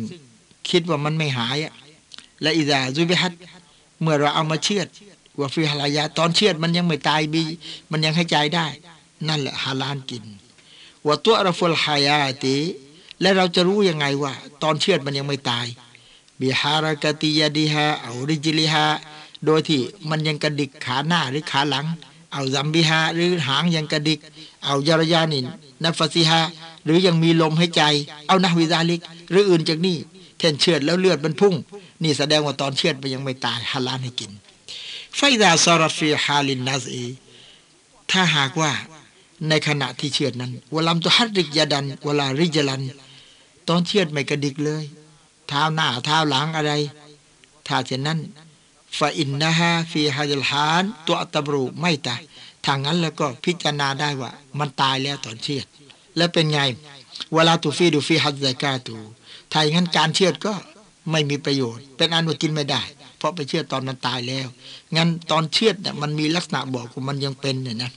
Speaker 1: คิดว่ามันไม่หาย และ إذا ذبحتเมื่อเราเอามาเชือดوفيها حياةตอนเชือดมันยังไม่ตายบีมันยังหายใจได้ นั่นแหละฮาลาลกินوتعرف الحياةและเราจะรู้ยังไงว่า ตอนเชือดมันยังไม่ตายبحركة يدها أو رجلهاโดยที่มันยังกระดิกขาหน้าหรือขาหลัง เอาซัมบิฮาหรือหางยังกระดิก أو جريان نفسهاหรือยังมีลมหายใจ أو نحو ذلك หรืออื่นจากนี้ เท่นเชือดแล้วเลือดมันพุ่ง นี่แสดงว่าตอนเชือดมันยังไม่ตายฮาลานให้กินไฟดาซารฟีฮาลินนาซีถ้าหากว่าในขณะที่เชือดนั้นวลัมตุฮัดริกยาดันเวลาริจลัน ตอนเชือดไม่กระดิกเลย เท้าหน้าเท้าหลังอะไร ถ้าเช่นนั้นฟาอินนะฮะฟีฮาจลฮานตัวอัตบรูไม่ตายทางนั้นแล้วก็พิจารณาได้ว่า มันตายแล้วตอนเชือด แล้วเป็นไงเวลาตูฟีดูฟีฮัดไซกาตู ถ้าอย่างนั้นการเชือดก็ไม่มีประโยชน์ เป็นอันว่ากินไม่ได้ เพราะไปเชือตอนมันตายแล้ว งั้นตอนเชือดเนี่ยมันมีลักษณะบอกว่ามันยังเป็นเนี่ยนะ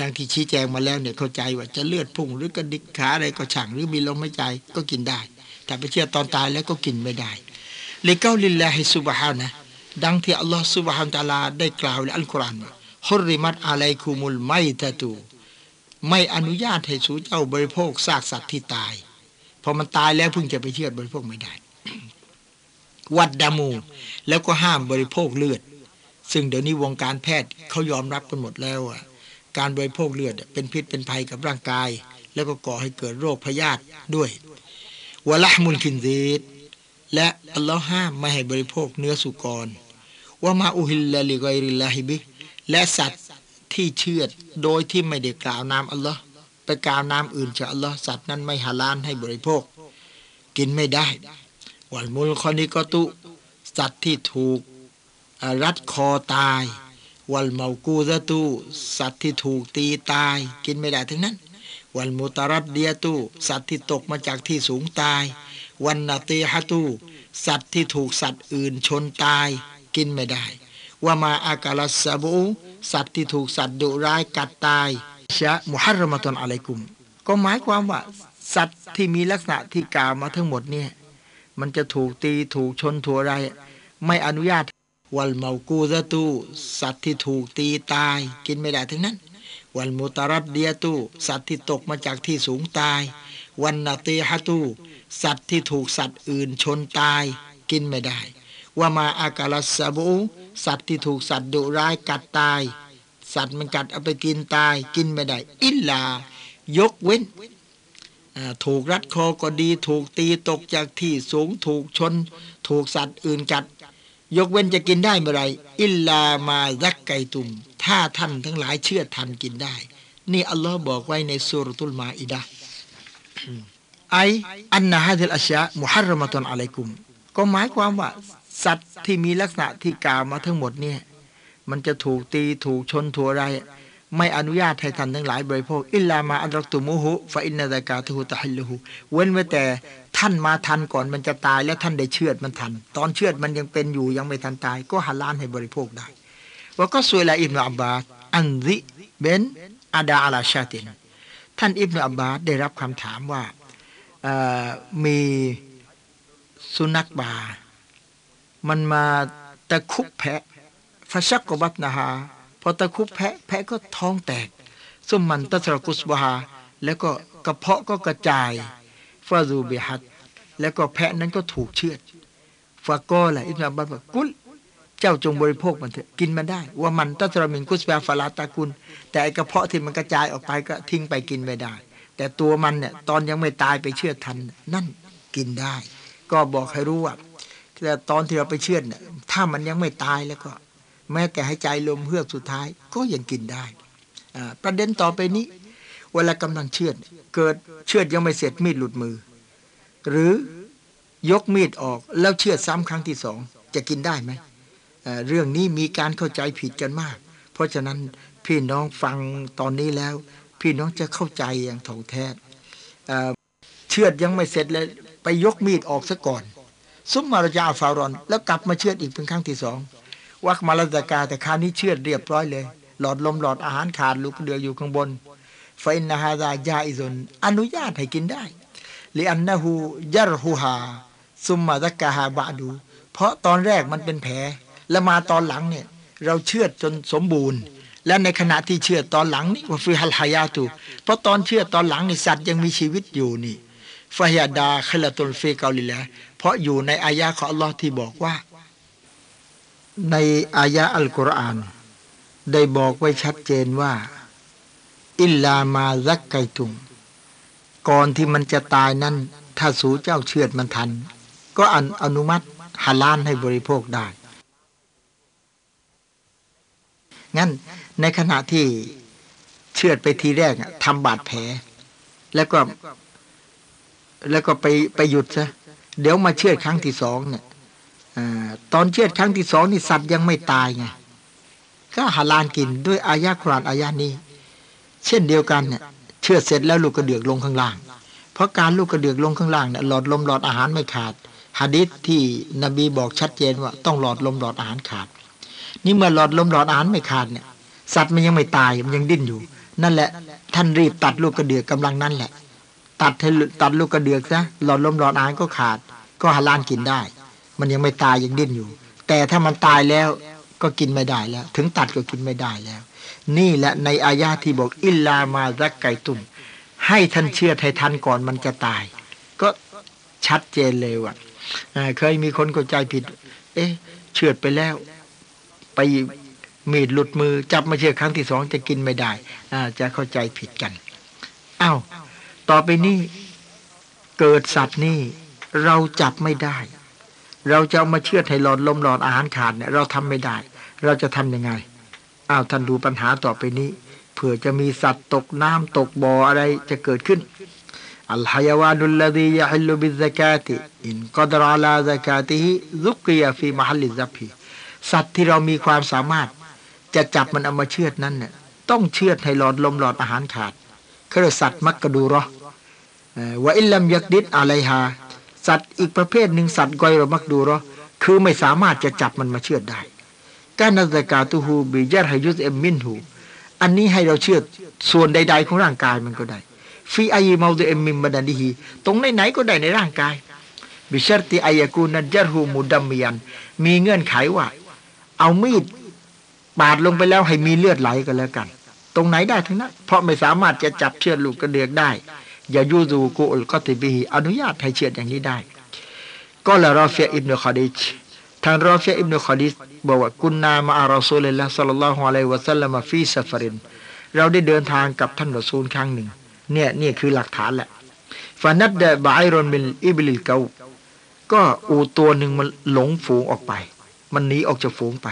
Speaker 1: ดังที่ชี้แจงมาแล้วเนี่ยเข้าใจว่าจะเลือดพุ่งหรือกระดิกขาอะไรก็ช่างหรือมีลมหายใจก็กินได้ แต่ไปเชื่อตอนตายแล้วก็กินไม่ได้ลยเก้าลิลลาฮิสุบฮานะดังที่อัลลอฮฺสุบฮานตาลาได้กล่าวในอัลกุรอานว่าฮุริมัตอะลัยคุมุลไมตะตู ไม่อนุญาตให้สูเจ้าบริโภคซากสัตว์ที่ตาย พอมันตายแล้วเพิ่งจะไปเชื่อบริโภคไม่ได้ วัดดามู แล้วก็ห้ามบริโภคเลือด ซึ่งเดี๋ยวนี้วงการแพทย์เขายอมรับกันหมดแล้วอะการบริโภคเลือดเป็นพิษเป็นภัยกับร่างกาย แล้วก็ก่อให้เกิดโรคพยาธิด้วยวะละมุนคินซีดและอัลลอฮ์ห้ามไม่ให้บริโภคเนื้อสุกรว่ามาอุฮิลลาลิกอยริลลาฮิบิและสัตว์ที่เชื่อดโดยที่ไม่ได้กล่าวนามอัลลอฮ์ ไปกล่าวนามอื่นจากอัลลอฮ์สัตว์นั้นไม่ฮาลาลให้บริโภค กินไม่ได้วันมุลคอนิกตุ สัตว์ที่ถูกรัดคอตาย วัลเมากูซะตูสัตว์ที่ถูกตีตาย กินไม่ได้ทั้งนั้น วันมุตารัดเดียตูสัตว์ที่ตกมาจากที่สูงตาย วันนาตีฮะตูสัตว์ที่ถูกสัตว์อื่นชนตาย กินไม่ได้ว่ามาอากาลสบูสัตว์ที่ถูกสัตว์ดุร้ายกัดตาย ชะมุฮัรรมตนอะไรกุมก็หมายความว่า สัตว์ที่มีลักษณะที่กล่าวมาทั้งหมดเนี่ย มันจะถูกตีถูกชนถั่วอะไร ไม่อนุญาตวัลเมากูซะตูสัตว์ที่ถูกตีตาย กินไม่ได้ทั้งนั้น วัลมุตรัดเดียตูสัตว์ที่ตกมาจากที่สูงตาย วันนาตีฮะตูสัตว์ที่ถูกสัตว์อื่นชนตาย กินไม่ได้ ว่ามาอากาลสบูสัตว์ที่ถูกสัตว์ดุร้ายกัดตาย สัตว์มันกัดเอาไปกินตายกินไม่ได้ อิลลายกเว้น ถูกรัดคอก็ดี ถูกตีตกจากที่สูงถูกชน ถูกสัตว์อื่นกัด ยกเว้นจะกินได้เมื่อไรอิลลาما ذكيتم ถ้าท่านทั้งหลายเชือดทันกินได้ นี่อัลลอฮ์บอกไว้ในสุรตุลมาอิดะأي أن هذه الأشياء محرمة عليكم ก็หมายความว่าสัตว์ที่มีลักษณะที่กล่าวมาทั้งหมดเนี่ย มันจะถูกตีถูกชนถูกอะไร ไม่อนุญาตให้ท่านทั้งหลายบริโภค إلا ما أدركتموه فإن ذكاته تحلهเว้นไว้แต่ท่านมาทันก่อนมันจะตายแล้วท่านได้เชือดมันทัน ตอนเชือดมันยังเป็นอยู่ยังไม่ทันตาย ก็ฮาลาลให้บริโภคได้ว่าก็สวยละอิบนาอับบาสอันซิเบนอาดาอาลาชาตินท่านอิบนาอับบาสได้รับคำถามว่ามีสุนัขบา มันมาตะคุบแพะ ฟาชักกบัตนาฮาพอตะคุบแพะแพะก็ท้องแตกสุมมันตัสรกุสบาแล้วก็กระเพาะก็กระจายฟาซูเบิฮัดแล้วก็แพะนั้นก็ถูกเชือดฟาก็แหละอิสลามบัตบอกกุลเจ้าจงบริโภคมันเถอะกินมันได้ ว่ามันตัสรมินกุสบาฟาลาตากุลแต่กระเพาะที่มันกระจายออกไปก็ทิ้งไปกินไม่ได้ แต่ตัวมันเนี่ยตอนยังไม่ตายไปเชือดทันนั่นกินได้ ก็บอกให้รู้ว่าแต่ตอนที่เราไปเชือดเนี่ยถ้ามันยังไม่ตายแล้วก็ แม้แต่ให้ใจลมเฮือกสุดท้ายก็ยังกินได้ประเด็นต่อไปนี้เวลากำลังเชือดเกิดเชือดยังไม่เสร็จมีดหลุดมือ หรือยกมีดออกแล้วเชือดซ้ำครั้งที่สองจะกินได้ไหมเรื่องนี้มีการเข้าใจผิดกันมาก เพราะฉะนั้นพี่น้องฟังตอนนี้แล้ว พี่น้องจะเข้าใจอย่างถ่องแท้เชือดยังไม่เสร็จเลยไปยกมีดออกซะก่อน ซุมมารจาฟารอน แล้วกลับมาเชือดอีกเป็นครั้งที่สอง วักมาลาตกาแต่คราวนี้เชื่อเรียบร้อยเลย หลอดลมหลอดอาหารขาดลูกเดืออยู่ข้างบนไฟนาฮาดายาอิซนอนุญาตให้กินได้ลิอันนะฮูยารฮูฮาซุมมาตกาฮาบาดู เพราะตอนแรกมันเป็นแผลแล้วมาตอนหลังเนี่ย เราเชื่อจนสมบูรณ์ และในขณะที่เชื่อตอนหลังนี่ว่าฟิฮัลฮายาตุเพราะตอนเชื่อตอนหลังนี่สัตว์ยังมีชีวิตอยู่นี่ฟาฮยาดาคลตุลฟีเกาลิละเพราะอยู่ในอายะของอัลลอฮ์ที่บอกว่า ในอายะอัลกุรอาน ได้บอกไว้ชัดเจนว่า อิลลามาซักไกตุง ก่อนที่มันจะตายนั้น ถ้าสูเจ้าเชือดมันทัน ก็อนอนุมัติฮาลานให้บริโภคได้ งั้นในขณะที่เชือดไปทีแรกทำบาดแผล แล้วก็ แล้วก็ไปไปหยุดซะเดี๋ยวมาเชือดครั้งที่สองเนี่ย อตอนเชือดครั้งที่สองนี่สัตว์ยังไม่ตายไงก็ฮาลานกินด้วยอายะครานอายะนี้ เช่นเดียวกันเนี่ยเชือดเสร็จแล้วลูกกระเดือกลงข้างล่าง เพราะการลูกกระเดือกลงข้างล่างเนี่ยหลอดลมหลอดอาหารไม่ขาดฮะดิษที่นบีบอกชัดเจนว่าต้องหลอดลมหลอดอาหารขาด นี่เมื่อหลอดลมหลอดอาหารไม่ขาดเนี่ยสัตว์มันยังไม่ตายมันยังดิ้นอยู่ นั่นแหละ ท่านรีบตัดลูกกระเดือกกำลังนั่นแหละ ตัดตัดลูกกระเดือกซะหลอดลมหลอดอาหารก็ขาด ก็ฮาลานกินได้ มันยังไม่ตายยังดิ้นอยู่ แต่ถ้ามันตายแล้วก็กินไม่ได้แล้ว ถึงตัดก็กินไม่ได้แล้ว นี่แหละในอายาที่บอกอิลลามาซักไก่ตุ่มให้ท่านเชื่อให้ทันก่อนมันจะตาย ก็ชัดเจนเลยว่าเคยมีคนเข้าใจผิด เอ๊ะ เชือดไปแล้ว ไปมีดหลุดมือ จับมาเชือดครั้งที่สองจะกินไม่ได้อาจะเข้าใจผิดกันอา้าวต่อไปนี้เกิดสัตว์นี่เราจับไม่ได้ เราจะเอามาเชือดให้หลอดลมหลอดอาหารขาดเนี่ยเราทำไม่ได้ เราจะทํำยังไงอ้าวท่านดูปัญหาต่อไปนี้เผื่อจะมีสัตว์ตกน้ำตกบ่ออะไรจะเกิดขึ้นอัลฮยาวานุลลดียะฮิลุบิซกาติอินกอดราลาซกาติฮิซุกียฟีมหัลลิซับฮีสัตว์ที่เรามีความสามารถ จะจับมันเอามาเชือดนั้นเนี่ยต้องเชือดให้หลอดลมหลอดอาหารขาดคือสัตว์มักกระดูรอว่าอิลลัมยักดิดอะไรฮา สัตว์อีกประเภทหนึ่งสัตว์กอยรมักดูรอคือไม่สามารถจะจับมันมาเชื่อดได้การนัซกาตุฮูบิยะฮยุสเอมมินหูอันนี้ให้เราเชื่อส่วนใด ๆ ของร่างกายมันก็ได้ฟีอายีมาดเอมมิมบันดีฮีตรงไหนๆก็ได้ในร่างกายبشرط أن يكون الجرح مدميا มีเงื่อนไขว่า เอามีดบาดลงไปแล้วให้มีเลือดไหลกันแล้วกัน ตรงไหนได้ทั้งนั้นเพราะไม่สามารถจะจับเชือดลูกกระเดือกได้ ย่ายูซูกูอุลก็ติบีอนุญาตให้เชือดอย่างนี้ได้ قال รอเฟียอิบนุคอดิชทางรอเฟียอิบนุคอดิชบอกว่าكنا مع رسول الله صلى الله عليه وسلم في سفرเราได้เดินทางกับท่านรอซูลครั้งหนึ่ง เนี่ยนี่คือหลักฐานแหละฟานัดเดบายรอนมิลอิบลิลเกาก็อูตัวหนึ่งมันหลงฝูงออกไป มันหนีออกจากฝูงไป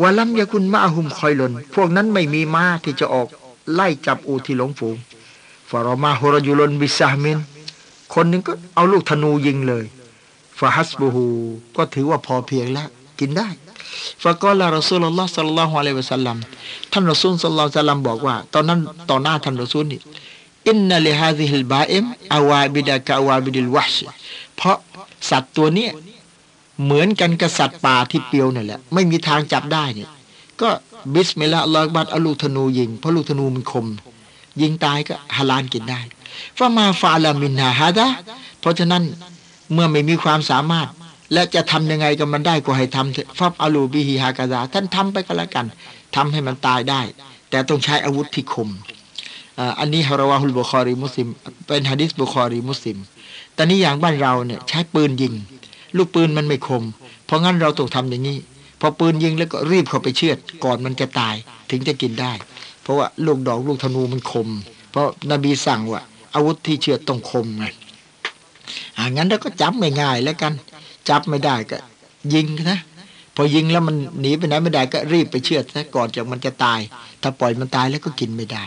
Speaker 1: ولم يكن معهم خيل พวกนั้นไม่มีม้าที่จะออกไล่จับอูฐที่หลงฝูง فرماه رجل بسهم คนหนึ่งก็เอาลูกธนูยิงเลยفحبسهก็ถือว่าพอเพียงแล้ว กินได้فقال رسول الله صلى الله عليه وسلمท่านรอซูลสัลลัลลอฮุสัลลัมบอกว่า ตอนนั้นต่อหน้าท่านรอซูลนี่إن لهذه البهائم أوابد كأوابد الوحشเพราะสัตว์ตัวเนี้ยเหมือนกันกับสัตว์ป่าที่เปรียวนี่แหละ ไม่มีทางจับได้เนี่ย ก็บิสมิลลาห์ลอยบัดเอาลูกธนูยิงเพราะลูกธนูมันคม ยิงตายก็ฮาลาลกินได้فما فعل منها هذاเพราะฉะนั้นเมื่อไม่มีความสามารถ และจะทำยังไงกับมันได้ก็ให้ทำเถอะفافعلوا به هكذاท่านทำไปก็แล้วกันทำให้มันตายได้ แต่ต้องใช้อาวุธที่คมอันนี้ฮาราวาฮุลบุคอรีมุสลิม เป็นฮะดิษบุคอรีมุสลิมแต่นี้อย่างบ้านเราเนี่ยใช้ปืนยิง ลูกปืนมันไม่คม เพราะงั้นเราต้องทำอย่างนี้ พอปืนยิงแล้วก็รีบเข้าไปเชือดก่อนมันจะตายถึงจะกินได้ เพราะว่าลูกดอกลูกธนูมันคม เพราะนบีสั่งว่า อาวุธที่เชือดต้องคมไงอ่างั้นเราก็จำง่ายๆแล้วกัน จับไม่ได้ก็ ยิงนะพอยิงแล้วมันหนีไปไหนไม่ได้ก็รีบไปเชือดซะก่อนจากมันจะตาย ถ้าปล่อยมันตายแล้วก็กินไม่ได้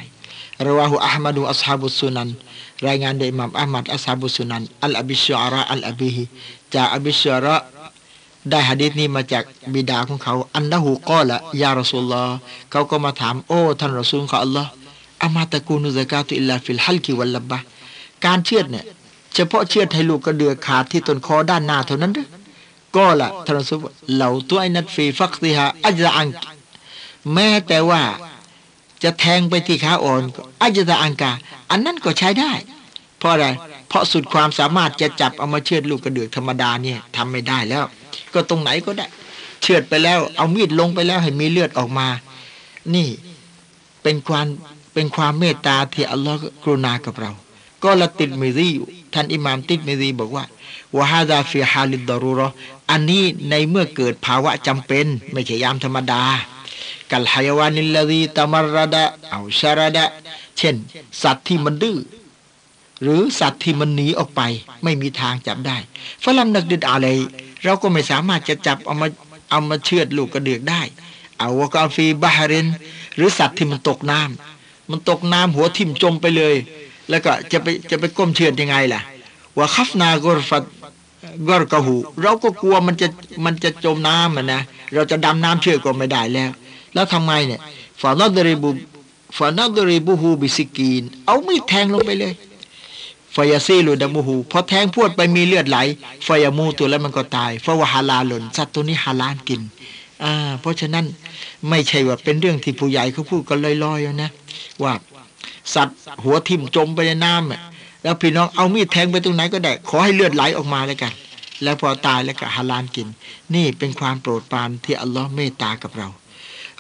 Speaker 1: رواه أحمد وأصحاب السنن รายงานโดยอิหม่ามอะห์มัด أصحاب السنن عن أبي العشراء عن أبيهจากอบิชอาระ ได้หะดีษนี้มาจากบิดาของเขา أنه قال يا رسول اللهเขาก็มาถามโอ้ท่านรอซูลของอัลลอฮ์أما تكون الذكاة إلا في الحلق واللبةการเชือดเนี่ย เฉพาะเชือดให้ลูกกระเดือกขาดที่ต้นคอด้านหน้าเท่านั้นหรือก็ละท่านรอสุลเหล่าตัวไอ้นัดฟีฟักติฮาอัจอังแม้แต่ว่าจะแทงไปที่ขาอ่อนอัจตะอังกา อันนั้นก็ใช้ได้ เพราะอะไร เพราะสุดความสามารถจะจับเอามาเชือดลูกกระเดือกธรรมดาเนี่ยทำไม่ได้แล้ว ก็ตรงไหนก็ได้ เชือดไปแล้ว เอามีดลงไปแล้วให้มีเลือดออกมา นี่เป็นความเป็นความเมตตาที่อัลลอฮ์กรุณากับเรา قال ติดมิซีท่านอิหม่ามติดมิซีบอกว่าوهذا في حال الضرورةอันนี้ในเมื่อเกิดภาวะจำเป็น ไม่ใช่ยามธรรมดาكالحيوان الذي تمرد أو شردเช่น สัตว์ที่มันดื้อหรือสัตว์ที่มันหนีออกไป ไม่มีทางจับได้ฝรั่งนักดิดอะไร เราก็ไม่สามารถจะจับเอามาเอามาเชือดลูกกระเดือกได้ أو وقع في بحرหรือสัตว์ที่มันตกน้ำมันตกน้ำหัวทิ่มจมไปเลย แล้วก็จะไปจะไปก้มเชือดยังไงล่ะوخفنا غرقهเราก็กลัวมันจะมันจะจมน้ำนะเราจะดำน้ำเชือดก็ไม่ได้แล้ว แล้วทำไมเนี่ยفنضرب فنضربه بسكين เอามีดแทงลงไปเลย فيسيل دمهพอแทงพวดไปมีเลือดไหลفيموتแล้วมันก็ตายفهو حلالสัตว์ตัวนี้ฮาลาลกินอ่าเพราะฉะนั้นไม่ใช่ว่าเป็นเรื่องที่ผู้ใหญ่เขาพูดกันลอยๆนะ ว่าสัตว์หัวทิ่มจมไปในน้ำแล้วพี่น้องเอามีดแทงไปตรงไหนก็ได้ ขอให้เลือดไหลออกมาแล้วกัน แล้วพอตายแล้วก็ฮาลาลกิน นี่เป็นความโปรดปรานที่อัลลอฮ์เมตตากับเรา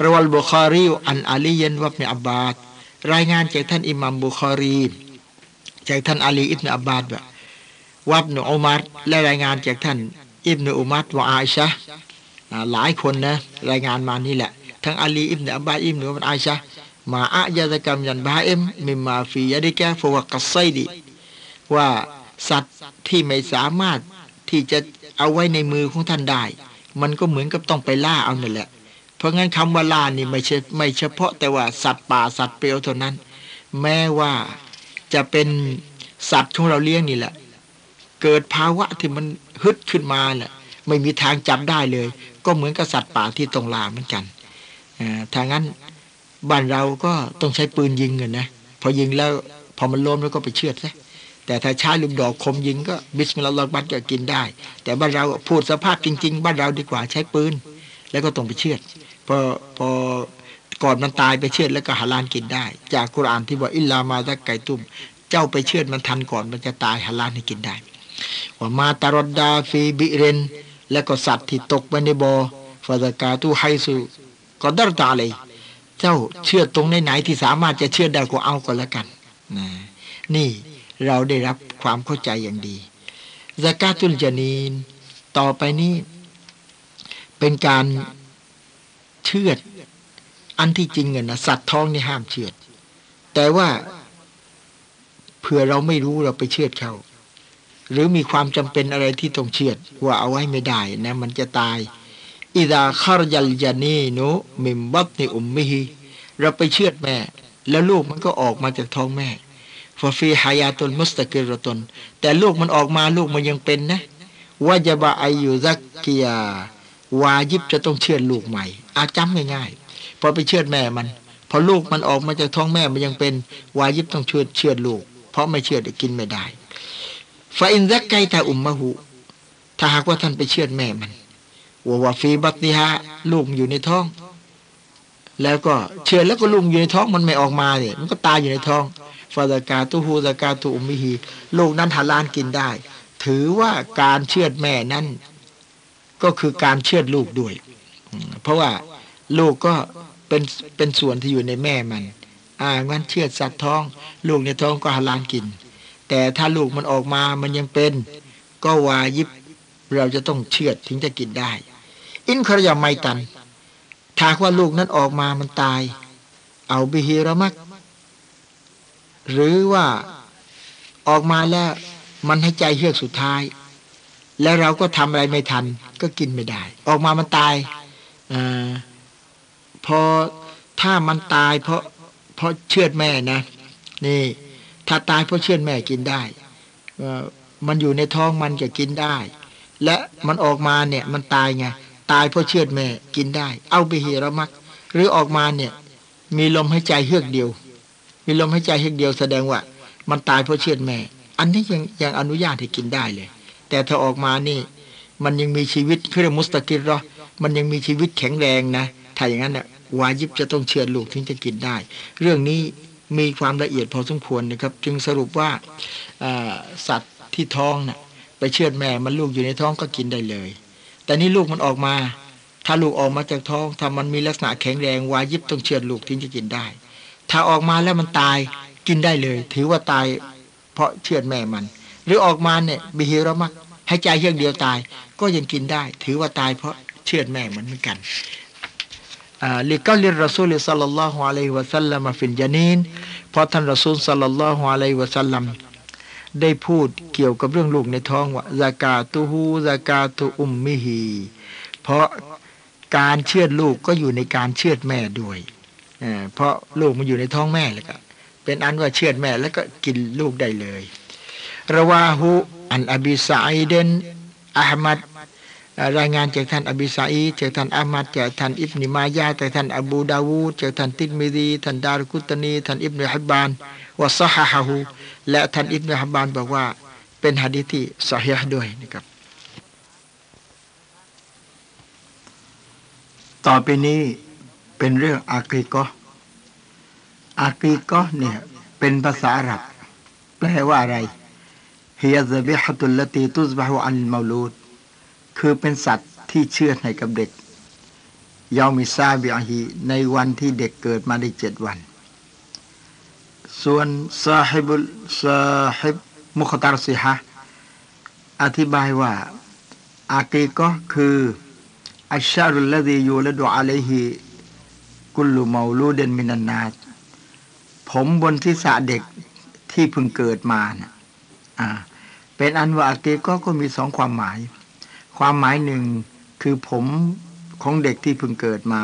Speaker 1: รวัลบุคารีอันอาลียันวับเนอับบาดรายงานจากท่านอิหมัมบุคารี จากท่านอาลีอิบเนอับบาดแบบวับเนอุมัรและรายงานจากท่านอิบเนอุมัรวะอาชะหลายคนนะรายงานมานี่แหละ ทั้งอาลีอิบเนอับบาดอิบเนอุมัรอาชะมาอะยาตกรรมยันบาเอ็มมิมาฟียดิกฟวกัสไซดีว่าสัตว์ที่ไม่สามารถที่จะเอาไว้ในมือของท่านได้ มันก็เหมือนกับต้องไปล่าเอานั่นแหละ เพราะงั้นคำว่าล่านี่ไม่ใช่ไม่เฉพาะแต่ว่าสัตว์ป่าสัตว์เปรียวเท่านั้น แม้ว่า จะเป็นสัตว์ของเราเลี้ยงนี่แหละ เกิดภาวะที่มันฮึดขึ้นมาแหละไม่มีทางจับได้เลย ก็เหมือนกับสัตว์ป่าที่ตรงลาเหมือนกันถ้างั้นบ้านเราก็ต้องใช้ปืนยิงกันนะพอยิงแล้วพอมันล้มแล้วก็ไปเชือดซะแต่ถ้าใช้ลูกดอกคมยิงก็บิสมิลลาห์บัตก็กินได้ แต่บ้านเราพูดสภาพจริง ๆ บ้านเราดีกว่าใช้ปืน แล้วก็ต้องไปเชือดพอพอ ก่อนมันตายไปเชือดแล้วก็หาลานกินได้ จากกุรานที่ว่าอิลลามาตะไก่ตุ้ม เจ้าไปเชือดมันทันก่อนมันจะตายหาลานให้กินได้ว่ามาตารดดาฟีบิเรน และก็สัตว์ที่ตกไปในบอ่อฟาตกาตูไฮสุก็ดรตาเลย เจ้าเชื่อตรงไหนที่สามารถจะเชื่อได้ก็เอาก็แล้วกันนะนี่เราได้รับความเข้าใจอย่างดีสกาตุลจานีน ต่อไปนี้ เป็นการเชือด อันที่จริงเงินนะสัตว์ท้องนี่ห้ามเชือด แต่ว่าเผื่อเราไม่รู้เราไปเชือดเขาหรือมีความจำเป็นอะไรที่ต้องเชือดว่าเอาไว้ไม่ได้นะ มันจะตายอิดาคารยัลยานีโนมิมบัตในอุมมิฮีเราไปเชือดแม่ แล้วลูกมันก็ออกมาจากท้องแม่ฟาฟีฮายาตนมุสตะกิรตนแต่ลูกมันออกมาลูกมันยังเป็นนะว่าจะบาอายุซักกียาวายิบจะต้องเชือดลูกใหม่ อาจำง่ายๆ พอไปเชือดแม่มัน พอลูกมันออกมาจากท้องแม่มันยังเป็นวายิบต้องเชือดเชือดลูก เพราะไม่เชือดกินไม่ได้ฟาอินซักไกตาอุมมะหูถ้าหากว่าท่านไปเชือดแม่มันวาวาฟีบัติฮะลูกอยู่ในท้อง แล้วก็เชือดแล้วก็ลูกอยู่ในท้องมันไม่ออกมาเนี่ยมันก็ตายอยู่ในท้องฟาตากาตุฮูตากาตุอุมมิฮีลูกนั้นหาลานกินได้ ถือว่าการเชือดแม่นั้น ก็คือการเชือดลูกด้วย เพราะว่าลูกก็ เป็นเป็นส่วนที่อยู่ในแม่มัน อ่างั้นเชือดสัตว์ท้อง ลูกในท้องก็หาลานกิน แต่ถ้าลูกมันออกมามันยังเป็น ก็วายิบเราจะต้องเชือดถึงจะกินได้ อินครยาไมตันถ้าว่าลูกนั้นออกมามันตาย เอาบิฮิรมักหรือว่าออกมาแล้วมันให้ใจเฮือกสุดท้าย แล้วเราก็ทำอะไรไม่ทัน ก็กินไม่ได้ ออกมามันตายอ่า พอถ้ามันตายเพราะเพราะเชือดแม่นะ นี่ ถ้าตายเพราะเชือดแม่กินได้มันอยู่ในท้องมันจะกินได้ และมันออกมาเนี่ยมันตายไงตายเพราะเชือดแม่กินได้ เอาไปเหีรมัก หรือออกมาเนี่ย มีลมหายใจเฮือกเดียว มีลมหายใจเฮือกเดียวแสดงว่า มันตายเพราะเชือดแม่ อันนี้ยังยังอนุญาตให้กินได้เลย แต่ถ้าออกมานี่ มันยังมีชีวิตคือมุสตะกิรรอมันยังมีชีวิตแข็งแรงนะถ้าอย่างนั้นเนี่ย วายิบจะต้องเชือดลูกถึงจะกินได้ เรื่องนี้มีความละเอียดพอสมควรนะครับ จึงสรุปว่าสัตว์ที่ท้องนะ่ะไปเชือดแม่มันลูกอยู่ในท้องก็กินได้เลย แต่นี่ลูกมันออกมา ถ้าลูกออกมาจากท้องถ้ามันมีลักษณะแข็งแรงวายิบต้องเชือดลูกถึงจะกินได้ ถ้าออกมาแล้วมันตายกินได้เลย ถือว่าตายเพราะเชือดแม่มัน หรือออกมาเนี่ยบิฮิรมักให้ใจเฮือกเดียวตาย ก็ยังกินได้ ถือว่าตายเพราะเชือดแม่มันเหมือนกัน ลิกาลิรอซูลสัลลัลลอฮุอะลัยฮิวะสัลลัมฟินยานีนเพราะท่านรอซูลสัลลัลลอฮุอะลัยฮิวะสัลลัมได้พูดเกี่ยวกับเรื่องลูกในท้องว่าซากาตูฮูซากาตูอุมมิฮีเพราะการเชือดลูกก็อยู่ในการเชือดแม่ด้วยเพราะลูกมันอยู่ในท้องแม่แล้วก็เป็นอันว่าเชือดแม่แล้วก็กินลูกได้เลยระวาหูอันอบิสัยเดนอามัด รายงานจากท่านอบิสัยจากท่านอามัดจากท่านอิบนิมายาจากท่านอบูดาวูจากท่านติดมิดีท่านดารุกุตนีท่านอิบนุฮับบานวะซฮะฮะฮูและท่านอิบนุฮับบานบอกว่า เป็นฮะดิษที่สฮีฮด้วยนะครับ ต่อไปนี้เป็นเรื่องอากีกออากีกอเนี่ยเป็นภาษาอาหรับแปลว่าอะไรฮียซบิฮะตุลลตีตุสบะฮุอันมาลูด คือเป็นสัตว์ที่เชื่อให้กับเด็กยามิซาบิอาฮีในวันที่เด็กเกิดมาได้เจ็ดวัน ส่วนซาฮิบุลซาฮิบมุขตารสิฮะอธิบายว่า อากีก็คืออัชชารุลละดียูละดูอะลัยฮิกุลลุมาลูเดนมินันนาผมบนที่สะเด็กที่เพิ่งเกิดมานะอ่าเป็นอันว่าอากีก็ก็มีสองความหมาย ความหมายหนึ่งคือผมของเด็กที่เพิ่งเกิดมา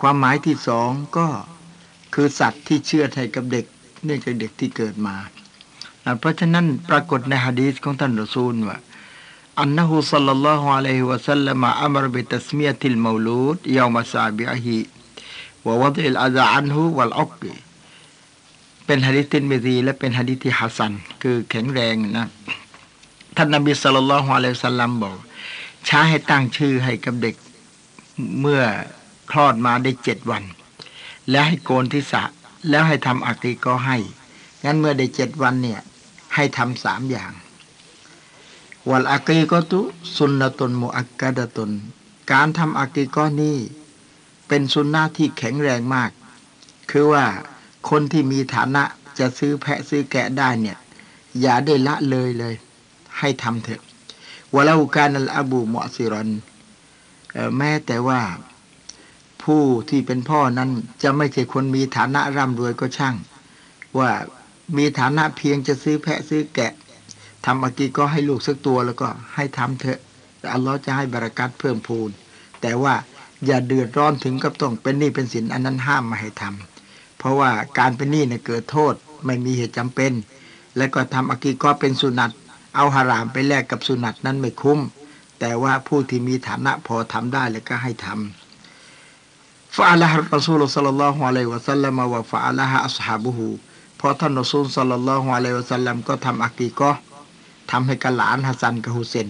Speaker 1: ความหมายที่สองก็คือสัตว์ที่เชือดให้กับเด็กเนื่องจากเด็กที่เกิดมา เพราะฉะนั้นปรากฏในฮะดีษของท่านรอซูลว่าأنه صلى الله عليه وسلم أمر بتسمية المولود يوم سابعه ووضع الأذى عنه والعقเป็นฮะดิษตินเมซีและเป็นฮะดีษที่ฮัสซัน คือแข็งแรงนะ ท่านนบีสุลต่านละฮ์อะลัยสัลลัมบอก ช้าให้ตั้งชื่อให้กับเด็กเมื่อคลอดมาได้เจ็ดวัน แล้วให้โกนทิศะแล้วให้ทำอักีก็ให้ งั้นเมื่อได้เจ็ดวันเนี่ย ให้ทำสามอย่าง วัลอากีก็ตุสุนนตนโมอักกะดตน การทำอากีก็นี่เป็นสุนนะที่แข็งแรงมาก คือว่าคนที่มีฐานะจะซื้อแพะซื้อแกะได้เนี่ย อย่าได้ละเลยเลย ให้ทำเถอะวลาอุการัลอบูมอซิรอนแม้แต่ว่าผู้ที่เป็นพ่อนั้นจะไม่ใช่คนมีฐานะร่ำรวยก็ช่าง ว่ามีฐานะเพียงจะซื้อแพะซื้อแกะทำอากีก็ให้ลูกสักตัวแล้วก็ให้ทำเถอะอัลลอฮ์จะให้บรากัดเพิ่มพูน แต่ว่าอย่าเดือดร้อนถึงกับต้องเป็นหนี้เป็นสินอันนั้นห้ามมาให้ทำเพราะว่าการเป็นหนี้เนี่ยเกิดโทษไม่มีเหตุจำเป็น และก็ทำอากีก็เป็นสุนัต เอาหารามไปแลกกับสุนัตนั้นไม่คุ้ม แต่ว่าผู้ที่มีฐานะพอทำได้แล้วก็ให้ทำฟาละฮ์รอซูลสัลลัลลอฮุอะลัยวะสัลลัมวะฟาละฮ์อัศฮาบุฮูพอท่านรอซูลสัลลัลลอฮุอะลัยวะสัลลัมก็ทำอากีก็ทำให้กับหลานฮัสซันกับฮุเซน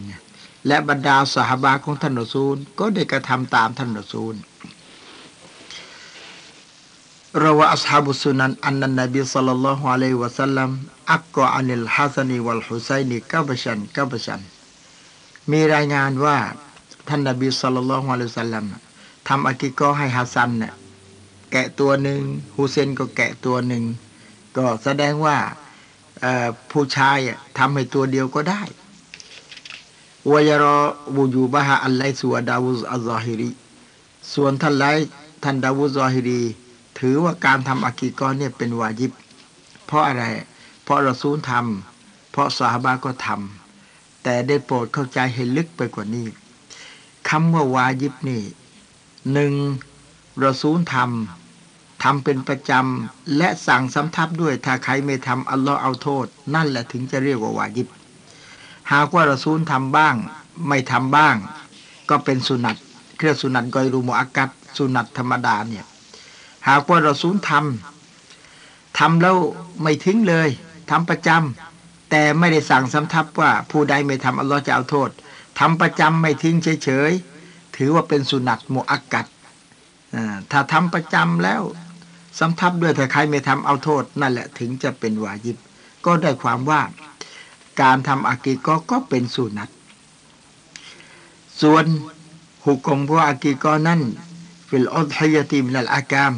Speaker 1: และบรรดาสหบาของท่านรอซูลก็ได้กระทำตามท่านรอซูล روى أصحاب السنن أن النبي صلى الله عليه وسلم عق عن الحسن والحسين كبشا كبشا มีรายงานว่าท่านนบีสัลลัลลอฮุอะลัยฮิวะสัลลัมทำอากิกอให้ฮัสซันเนี่ยแกะตัวหนึ่งฮุเซนก็แกะตัวหนึ่งก็แสดงว่าผู้ชายทำให้ตัวเดียวก็ได้วยรอบูยูบะฮะอัลไลสุวดาวุซอัลซอฮิรีส่วนท่านไลท่านดาวุซอฮิรี ถือว่าการทำอากีกรเนี่ยเป็นวาญิบ เพราะอะไร เพราะเราซูลทำเพราะสาบาก็ทำแต่ได้โปรดเข้าใจให้ลึกไปกว่านี้คำว่าวาญิบนี่หนึ่งเราซูลทำทำเป็นประจำและสั่งสำทับด้วย ถ้าใครไม่ทำอัลลอฮ์เอาโทษ นั่นแหละถึงจะเรียกว่าวาญิบ หากว่าเราซูลทำบ้าง ไม่ทำบ้าง ก็เป็นสุนัตเครื่องสุนัตกอยรูมอากัดสุนัตธรรมดาเนี่ย หากว่าเราสูญทำทำแล้วไม่ทิ้งเลยทำประจำแต่ไม่ได้สั่งสำทับว่าผู้ใดไม่ทำอัลลอฮ์จะเอาโทษทำประจำไม่ทิ้งเฉยๆถือว่าเป็นสุนัตمؤكدةถ้าทำประจำแล้วสำทับด้วยถ้าใครไม่ทำเอาโทษ นั่นแหละถึงจะเป็นวายิบ ก็ได้ความว่าการทำอากีก็ก็เป็นสุนัตส่วนหุกกลมพวกอากีกอนั่นفي الأضحية من الأحكام